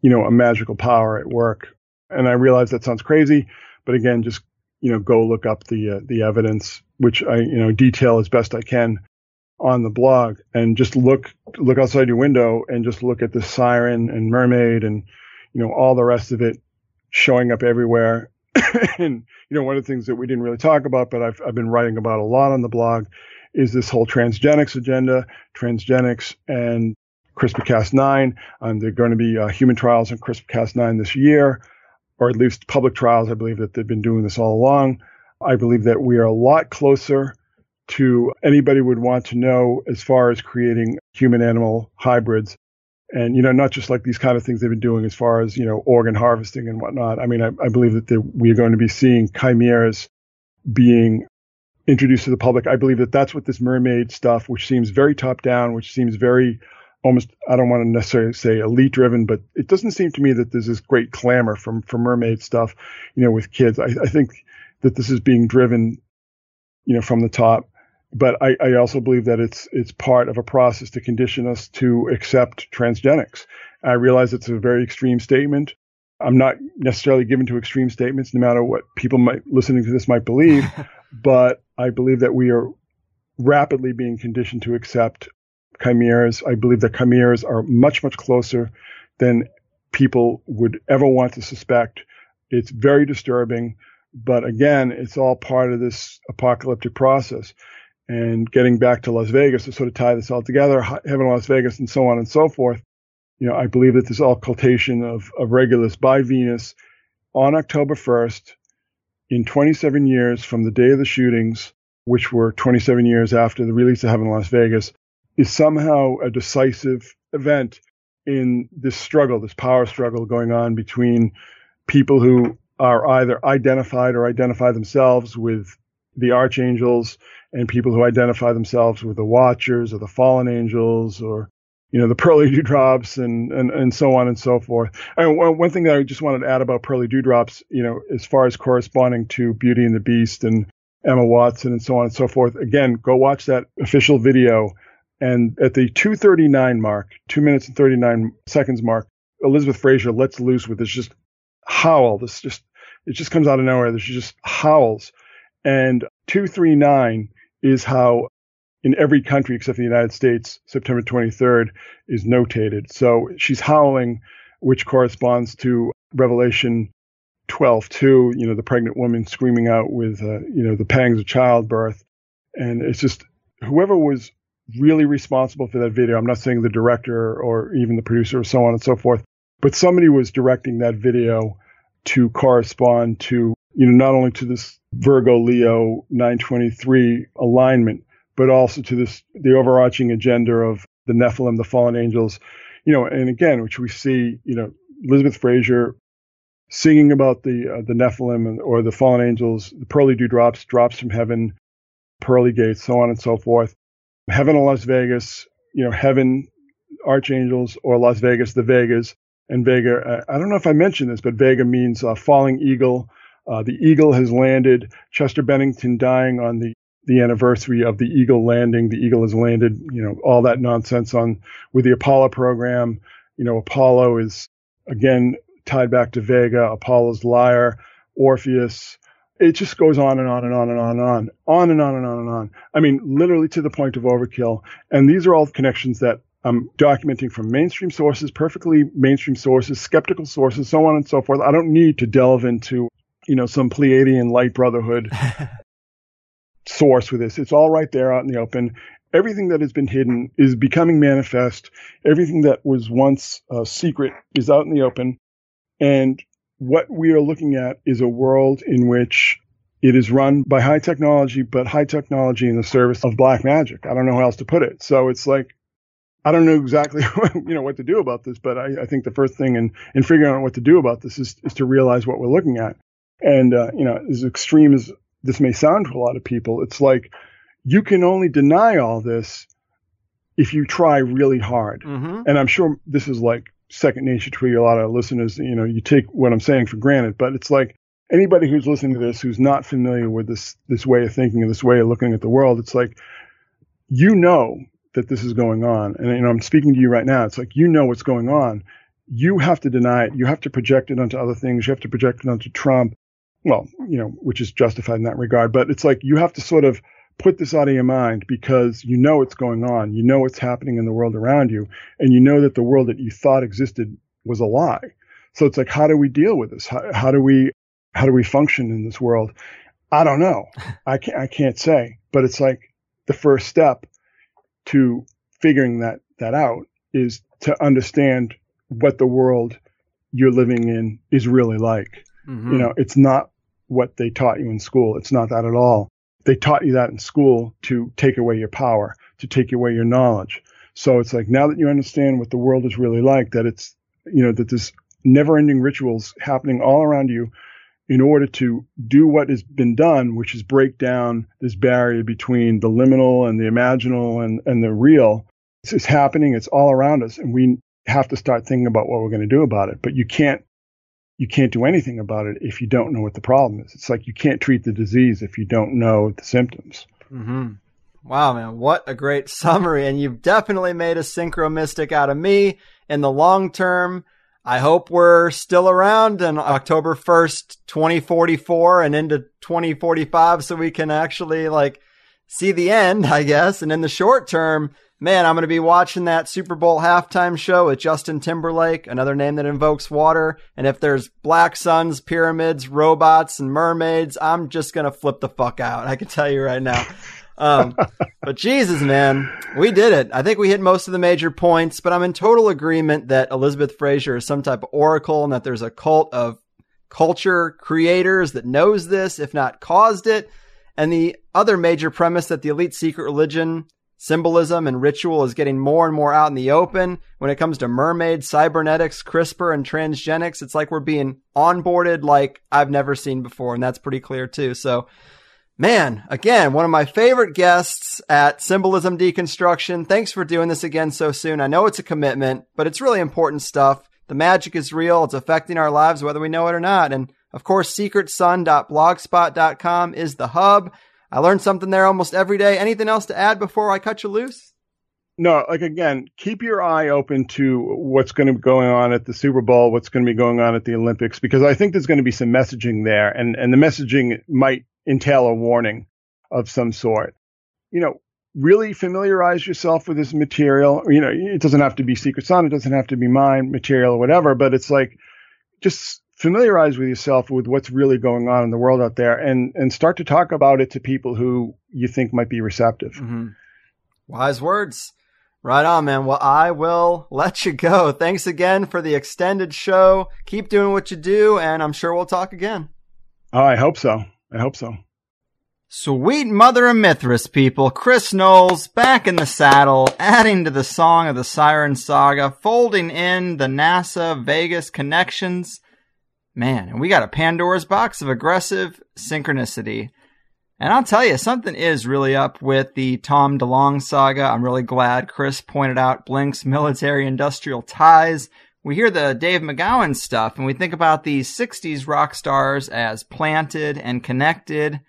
you know a magical power at work. And I realize that sounds crazy, but again, just you know, go look up the uh, the evidence, which I you know detail as best I can on the blog, and just look look outside your window and just look at the siren and mermaid and you know all the rest of it showing up everywhere. and you know, one of the things that we didn't really talk about, but I've I've been writing about a lot on the blog, is this whole transgenics agenda, transgenics and CRISPR-Cas9. Um, there are going to be uh, human trials on CRISPR-Cas9 this year or at least public trials. I believe that they've been doing this all along. I believe that we are a lot closer to anybody would want to know as far as creating human animal hybrids. And, you know, not just like these kind of things they've been doing as far as, you know, organ harvesting and whatnot. I mean, I, I believe that we are going to be seeing chimeras being introduced to the public. I believe that that's what this mermaid stuff, which seems very top down, which seems very almost I don't want to necessarily say elite driven, but it doesn't seem to me that there's this great clamor from from mermaid stuff, you know, with kids. I, I think that this is being driven, you know, from the top. But I, I also believe that it's it's part of a process to condition us to accept transgenics. I realize it's a very extreme statement. I'm not necessarily given to extreme statements, no matter what people might listening to this might believe. but I believe that we are rapidly being conditioned to accept chimeras. I believe that chimeras are much, much closer than people would ever want to suspect. It's very disturbing, but again, it's all part of this apocalyptic process. And getting back to Las Vegas to sort of tie this all together, heaven Las Vegas and so on and so forth. You know, I believe that this occultation of, of Regulus by Venus on October 1st in 27 years from the day of the shootings, which were 27 years after the release of Heaven Las Vegas, is somehow a decisive event in this struggle, this power struggle going on between people who are either identified or identify themselves with the archangels and people who identify themselves with the watchers or the fallen angels or you know, the pearly dewdrops and, and, and so on and so forth. And one thing that I just wanted to add about pearly dewdrops, you know, as far as corresponding to Beauty and the Beast and Emma Watson and so on and so forth, again, go watch that official video. And at the 239 mark, two minutes and 39 seconds mark, Elizabeth Fraser lets loose with this just howl. This just, it just comes out of nowhere. She just howls. And 239 is how in every country except the United States, September 23rd is notated. So she's howling, which corresponds to Revelation 12:2. You know, the pregnant woman screaming out with, uh, you know, the pangs of childbirth, and it's just whoever was really responsible for that video. I'm not saying the director or even the producer or so on and so forth, but somebody was directing that video to correspond to, you know, not only to this Virgo Leo 923 alignment, but also to this the overarching agenda of the Nephilim, the fallen angels, you know, and again, which we see, you know, Elizabeth Fraser singing about the uh, the Nephilim or the fallen angels, the pearly dewdrops, drops Drops from heaven, pearly gates, so on and so forth. Heaven in Las Vegas, you know, heaven, archangels, or Las Vegas, the Vegas, and Vega. I don't know if I mentioned this, but Vega means uh, falling eagle. Uh, the eagle has landed. Chester Bennington dying on the the anniversary of the Eagle landing. The Eagle has landed, you know, all that nonsense on with the Apollo program. You know, Apollo is again tied back to Vega, Apollo's lyre, Orpheus. It just goes on and on and on and on and on, on and on and on and on. I mean, literally to the point of overkill. And these are all connections that I'm documenting from mainstream sources, perfectly mainstream sources, skeptical sources, so on and so forth. I don't need to delve into, you know, some Pleiadian light brotherhood source with this. It's all right there out in the open. Everything that has been hidden is becoming manifest. Everything that was once uh, secret is out in the open. And what we are looking at is a world in which it is run by high technology, but high technology in the service of black magic. I don't know how else to put it. So it's like, I don't know exactly you know what to do about this, but I, I think the first thing in, in figuring out what to do about this is, is to realize what we're looking at. And, uh, you know, as extreme as this may sound to a lot of people, it's like you can only deny all this if you try really hard. Mm-hmm. And I'm sure this is like second nature to a lot of listeners. You know, you take what I'm saying for granted, but it's like anybody who's listening to this who's not familiar with this this way of thinking and this way of looking at the world, it's like you know that this is going on. And you know, I'm speaking to you right now. It's like you know what's going on. You have to deny it. You have to project it onto other things. You have to project it onto Trump well, you know, which is justified in that regard. But it's like you have to sort of put this out of your mind because you know what's going on. You know what's happening in the world around you. And you know that the world that you thought existed was a lie. So it's like, how do we deal with this? How, how do we, how do we function in this world? I don't know. I can't, I can't say, but it's like the first step to figuring that, that out is to understand what the world you're living in is really like. Mm-hmm. You know, it's not what they taught you in school. It's not that at all. They taught you that in school to take away your power, to take away your knowledge. So it's like now that you understand what the world is really like, that it's, you know, that there's never ending rituals happening all around you in order to do what has been done, which is break down this barrier between the liminal and the imaginal and, and the real. It's, it's happening. It's all around us. And we have to start thinking about what we're going to do about it. But you can't you can't do anything about it if you don't know what the problem is. It's like you can't treat the disease if you don't know the symptoms. Mm-hmm. Wow, man, what a great summary. And you've definitely made a synchro mystic out of me in the long term. I hope we're still around on October 1st, 2044 and into 2045 so we can actually like see the end, I guess. And in the short term, man, I'm going to be watching that Super Bowl halftime show with Justin Timberlake, another name that invokes water. And if there's black suns, pyramids, robots, and mermaids, I'm just going to flip the fuck out. I can tell you right now. Um, but Jesus, man, we did it. I think we hit most of the major points, but I'm in total agreement that Elizabeth Fraser is some type of oracle and that there's a cult of culture creators that knows this, if not caused it. And the other major premise that the elite secret religion Symbolism and ritual is getting more and more out in the open. When it comes to mermaids, cybernetics, CRISPR, and transgenics, it's like we're being onboarded like I've never seen before. And that's pretty clear too. So, Man, again, one of my favorite guests at Symbolism Deconstruction. Thanks for doing this again so soon. I know it's a commitment, but it's really important stuff. The magic is real. It's affecting our lives whether we know it or not. And of course, secretsun.blogspot.com is the hub. I learned something there almost every day. Anything else to add before I cut you loose? No, like again, keep your eye open to what's going to be going on at the Super Bowl, what's going to be going on at the Olympics, because I think there's going to be some messaging there, and and the messaging might entail a warning of some sort. You know, really familiarize yourself with this material. You know, it doesn't have to be Secret Sun, it doesn't have to be mine material or whatever, but it's like just familiarize with yourself with what's really going on in the world out there and and start to talk about it to people who you think might be receptive. Mm-hmm. Wise words. Right on, man. Well, I will let you go. Thanks again for the extended show. Keep doing what you do, and I'm sure we'll talk again. Oh, I hope so. I hope so. Sweet mother of Mithras, people. Chris Knowles back in the saddle, adding to the song of the Siren Saga, folding in the NASA Vegas connections. Man, and we got a Pandora's box of aggressive synchronicity. And I'll tell you, something is really up with the Tom DeLonge saga. I'm really glad Chris pointed out Blink's military industrial ties we hear the Dave McGowan stuff and we think about these 60s rock stars as planted and connected,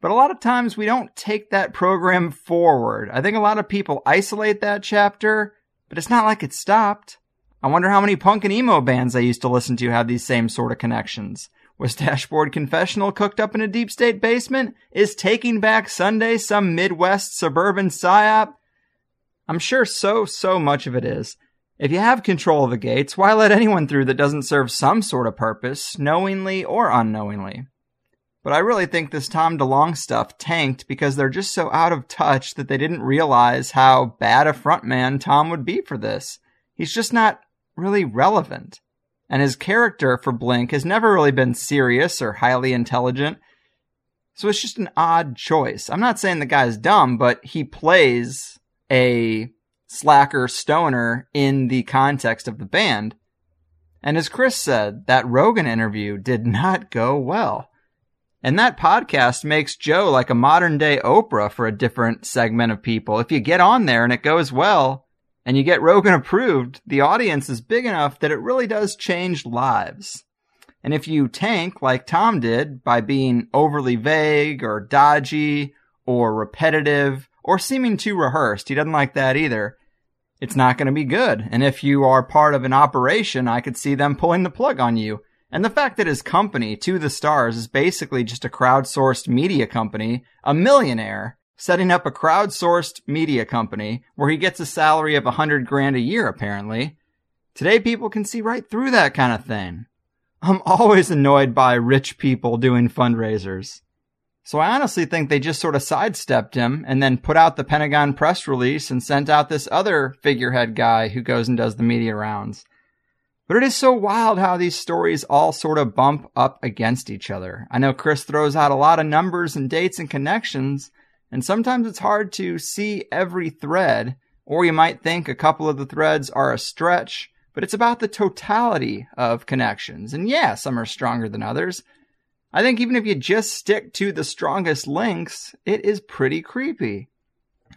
but a lot of times we don't take that program forward. I think a lot of people isolate that chapter, but it's not like it stopped. I wonder how many punk and emo bands I used to listen to have these same sort of connections. Was Dashboard Confessional cooked up in a deep state basement? Is Taking Back Sunday some Midwest suburban psyop? I'm sure so, so much of it is. If you have control of the gates, why let anyone through that doesn't serve some sort of purpose, knowingly or unknowingly? But I really think this Tom DeLonge stuff tanked because they're just so out of touch that they didn't realize how bad a frontman Tom would be for this. He's just not really relevant. And his character for Blink has never really been serious or highly intelligent. So it's just an odd choice. I'm not saying the guy's dumb, but he plays a slacker stoner in the context of the band. And as Chris said, that Rogan interview did not go well. And that podcast makes Joe like a modern day Oprah for a different segment of people. If you get on there and it goes well and you get Rogan approved, the audience is big enough that it really does change lives. And if you tank like Tom did by being overly vague or dodgy or repetitive or seeming too rehearsed, he doesn't like that either it's not going to be good. And if you are part of an operation, I could see them pulling the plug on you. And the fact that his company, To the Stars, is basically just a crowdsourced media company, a millionaire, setting up a crowdsourced media company where he gets a salary of a hundred grand a year, apparently. Today people can see right through that kind of thing. I'm always annoyed by rich people doing fundraisers. So I honestly think they just sort of sidestepped him and then put out the Pentagon press release and sent out this other figurehead guy who goes and does the media rounds. But it is so wild how these stories all sort of bump up against each other. I know Chris throws out a lot of numbers and dates and connections, and sometimes it's hard to see every thread, or you might think a couple of the threads are a stretch, but it's about the totality of connections. And yeah, some are stronger than others, I think even if you just stick to the strongest links, it is pretty creepy.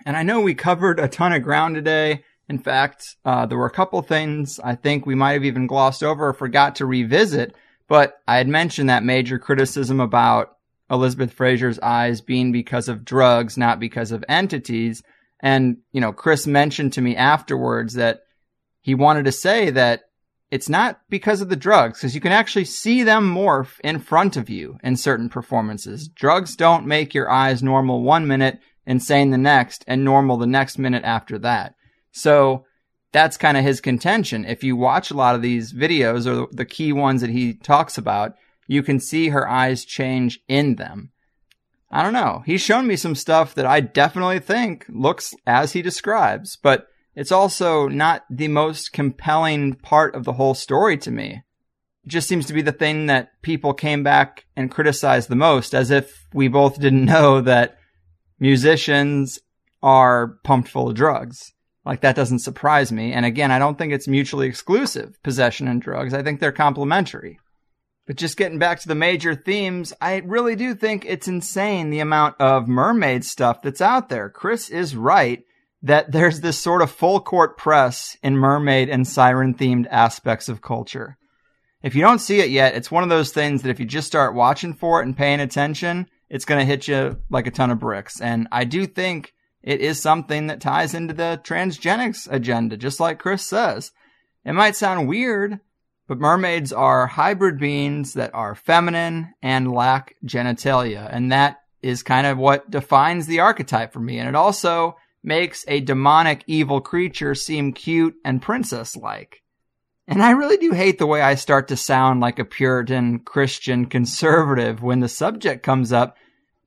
And I know we covered a ton of ground today. In fact, uh, there were a couple things I think we might have even glossed over or forgot to revisit. But I had mentioned that major criticism about Elizabeth Fraser's eyes being because of drugs, not because of entities. And, you know, Chris mentioned to me afterwards that he wanted to say that it's not because of the drugs, because you can actually see them morph in front of you in certain performances. Drugs don't make your eyes normal one minute, insane the next, and normal the next minute after that. So that's kind of his contention. If you watch a lot of these videos or the key ones that he talks about, you can see her eyes change in them. I don't know. He's shown me some stuff that I definitely think looks as he describes, but it's also not the most compelling part of the whole story to me. It just seems to be the thing that people came back and criticized the most, as if we both didn't know that musicians are pumped full of drugs. Like that doesn't surprise me. And again, I don't think it's mutually exclusive, possession and drugs. I think they're complementary. But just getting back to the major themes, I really do think it's insane the amount of mermaid stuff that's out there. Chris is right that there's this sort of full court press in mermaid and siren themed aspects of culture. If you don't see it yet, it's one of those things that if you just start watching for it and paying attention, it's going to hit you like a ton of bricks. And I do think it is something that ties into the transgenics agenda, just like Chris says. It might sound weird, but mermaids are hybrid beings that are feminine and lack genitalia. And that is kind of what defines the archetype for me. And it also makes a demonic evil creature seem cute and princess like. And I really do hate the way I start to sound like a Puritan Christian conservative when the subject comes up,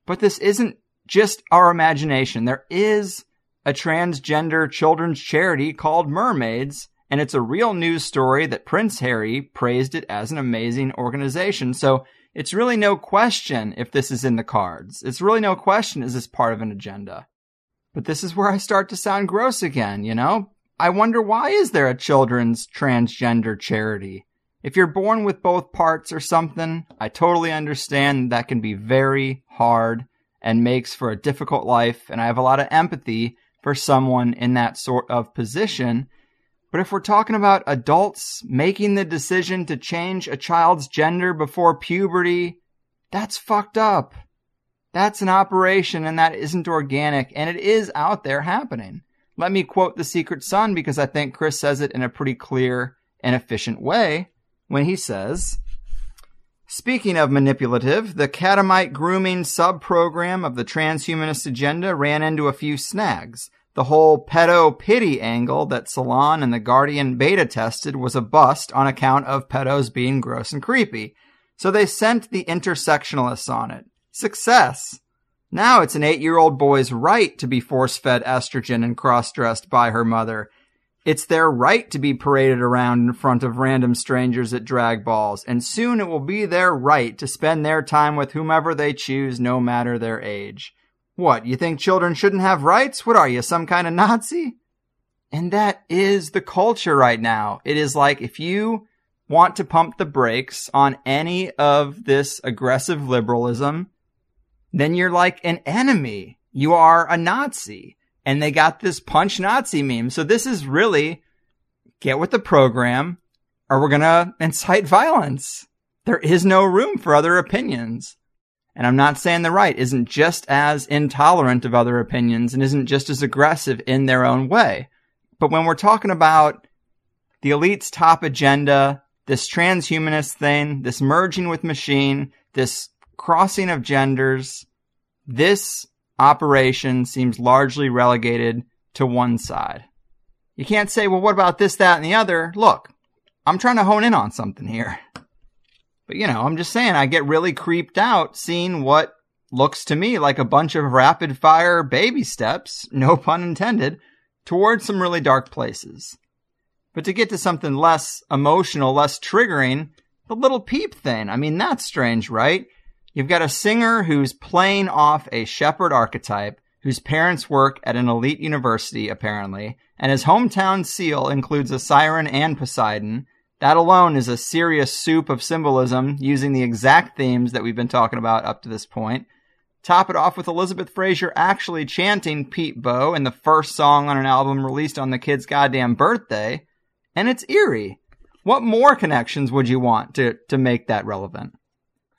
but this isn't just our imagination. There is a transgender children's charity called Mermaids, and it's a real news story that Prince Harry praised it as an amazing organization. So it's really no question if this is in the cards. It's really no question is this part of an agenda. But this is where I start to sound gross again, you know? I wonder why is there a children's transgender charity? If you're born with both parts or something, I totally understand that can be very hard and makes for a difficult life, and I have a lot of empathy for someone in that sort of position. But if we're talking about adults making the decision to change a child's gender before puberty, that's fucked up. That's an operation and that isn't organic and it is out there happening. Let me quote The Secret Son because I think Chris says it in a pretty clear and efficient way when he says, Speaking of manipulative, the catamite grooming sub program of the transhumanist agenda ran into a few snags. The whole pedo pity angle that Salon and the Guardian beta tested was a bust on account of pedos being gross and creepy. So they sent the intersectionalists on it. Success. Now it's an eight year old boy's right to be force fed estrogen and cross dressed by her mother. It's their right to be paraded around in front of random strangers at drag balls, and soon it will be their right to spend their time with whomever they choose, no matter their age. What, you think children shouldn't have rights? What are you, some kind of Nazi? And that is the culture right now. It is like if you want to pump the brakes on any of this aggressive liberalism, then you're like an enemy. You are a Nazi. And they got this punch Nazi meme. So this is really get with the program or we're going to incite violence. There is no room for other opinions. And I'm not saying the right isn't just as intolerant of other opinions and isn't just as aggressive in their own way. But when we're talking about the elite's top agenda, this transhumanist thing, this merging with machine, this crossing of genders, this operation seems largely relegated to one side. You can't say, well, what about this, that, and the other? Look, I'm trying to hone in on something here. But you know, I'm just saying I get really creeped out seeing what looks to me like a bunch of rapid fire baby steps, no pun intended, towards some really dark places. But to get to something less emotional, less triggering, the little peep thing. I mean, that's strange, right? You've got a singer who's playing off a shepherd archetype, whose parents work at an elite university, apparently, and his hometown seal includes a siren and Poseidon. That alone is a serious soup of symbolism using the exact themes that we've been talking about up to this point. Top it off with Elizabeth Fraser actually chanting Pete Bo in the first song on an album released on the kid's goddamn birthday. And it's eerie. What more connections would you want to, to make that relevant?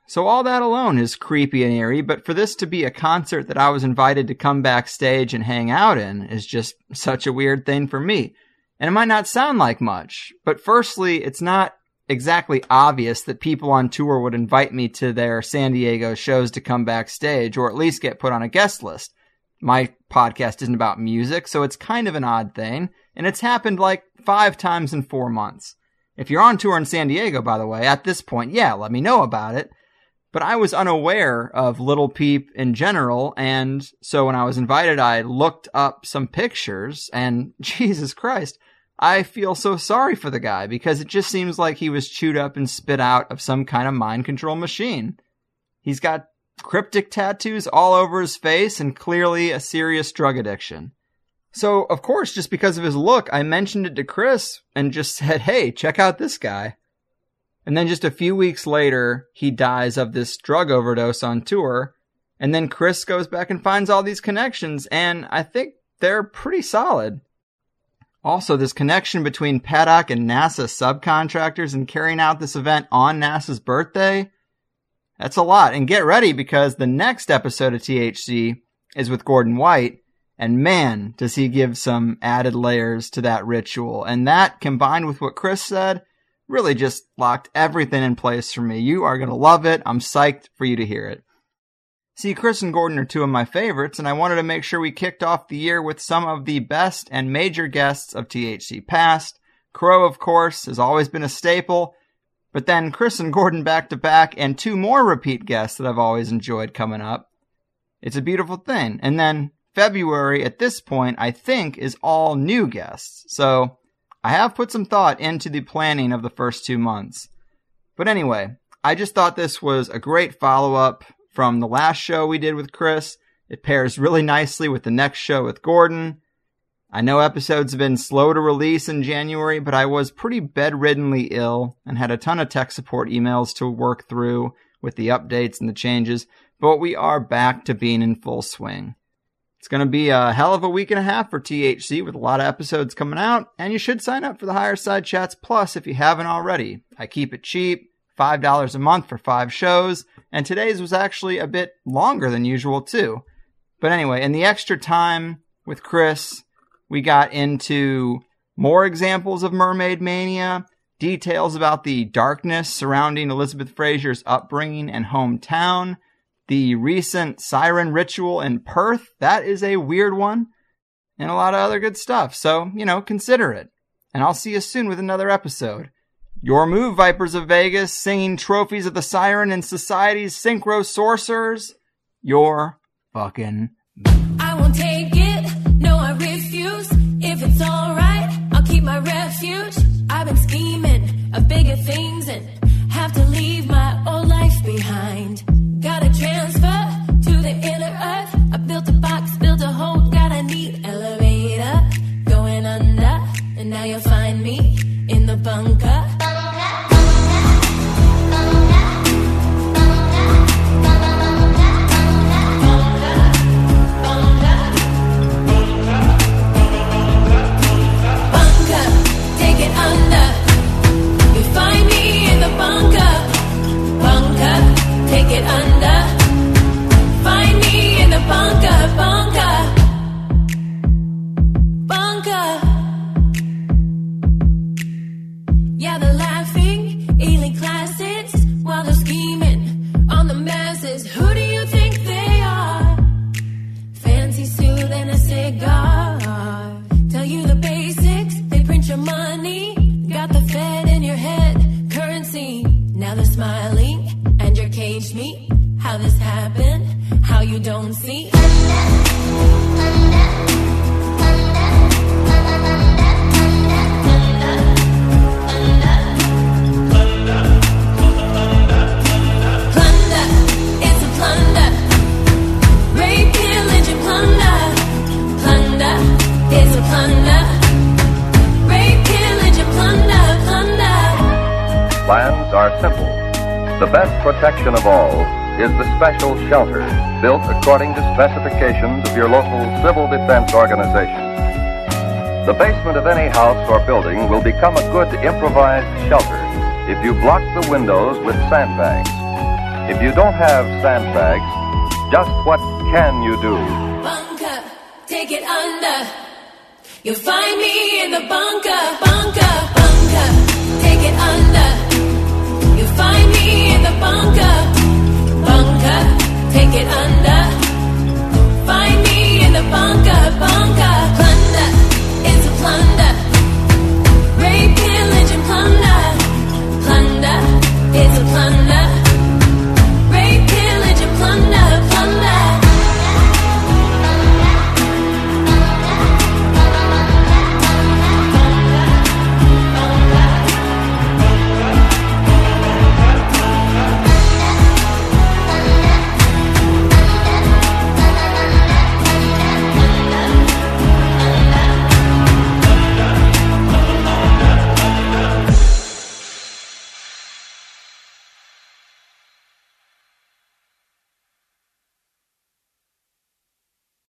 So all that alone is creepy and eerie, but for this to be a concert that I was invited to come backstage and hang out in is just such a weird thing for me. And it might not sound like much, but firstly, it's not exactly obvious that people on tour would invite me to their San Diego shows to come backstage or at least get put on a guest list. My podcast isn't about music, so it's kind of an odd thing, and it's happened like five times in four months. If you're on tour in San Diego, by the way, at this point, yeah, let me know about it but I was unaware of Little Peep in general. And so when I was invited, I looked up some pictures and Jesus Christ, I feel so sorry for the guy because it just seems like he was chewed up and spit out of some kind of mind control machine. He's got cryptic tattoos all over his face and clearly a serious drug addiction. So, of course, just because of his look, I mentioned it to Chris and just said, Hey, check out this guy. And then just a few weeks later, he dies of this drug overdose on tour. And then Chris goes back and finds all these connections, and I think they're pretty solid. Also, this connection between Paddock and NASA subcontractors and carrying out this event on NASA's birthday, that's a lot. And get ready because the next episode of THC is with Gordon White, and man, does he give some added layers to that ritual. And that combined with what Chris said really just locked everything in place for me. You are going to love it. I'm psyched for you to hear it. See, Chris and Gordon are two of my favorites, and I wanted to make sure we kicked off the year with some of the best and major guests of THC past. Crow, of course, has always been a staple, but then Chris and Gordon back to back, and two more repeat guests that I've always enjoyed coming up. It's a beautiful thing. And then February, at this point, I think, is all new guests. So I have put some thought into the planning of the first two months. But anyway, I just thought this was a great follow up from the last show we did with Chris. It pairs really nicely with the next show with Gordon. I know episodes have been slow to release in January, but I was pretty bedriddenly ill and had a ton of tech support emails to work through with the updates and the changes, but we are back to being in full swing. It's going to be a hell of a week and a half for THC with a lot of episodes coming out, and you should sign up for the Higherside Chats Plus if you haven't already. I keep it cheap, $5 a month for five shows, and today's was actually a bit longer than usual too. But anyway, in the extra time with Chris, we got into more examples of mermaid mania, details about the darkness surrounding Elizabeth Fraser's upbringing and hometown, the recent siren ritual in Perth, that is a weird one, and a lot of other good stuff. So, you know, consider it. And I'll see you soon with another episode. Your move, Vipers of Vegas, singing trophies of the siren and society's synchro sorcerers. Your fucking. I won't take it. No, I refuse. If it's alright, I'll keep my refuge. I've been scheming of bigger things and have to leave my old life behind. Gotta transfer to the inner earth. I built a box, built a home, got a neat elevator going under. And now you'll find me in the bunker. Bunker, pillage and plunder. Plans are simple. The best protection of all is the special shelter built according to specifications of your local civil defense organization. The basement of any house or building will become a good improvised shelter if you block the windows with sandbags. If you don't have sandbags, just what can you do? Bunker, take it under. You'll find me in the bunker, bunker, bunker. Take it under. You'll find me bunker, bunker, take it under. Find me in the bunker, bunker. Plunder a plunder. Rape, pillage, and plunder. Plunder a plunder. Rape, pillage, and plunder.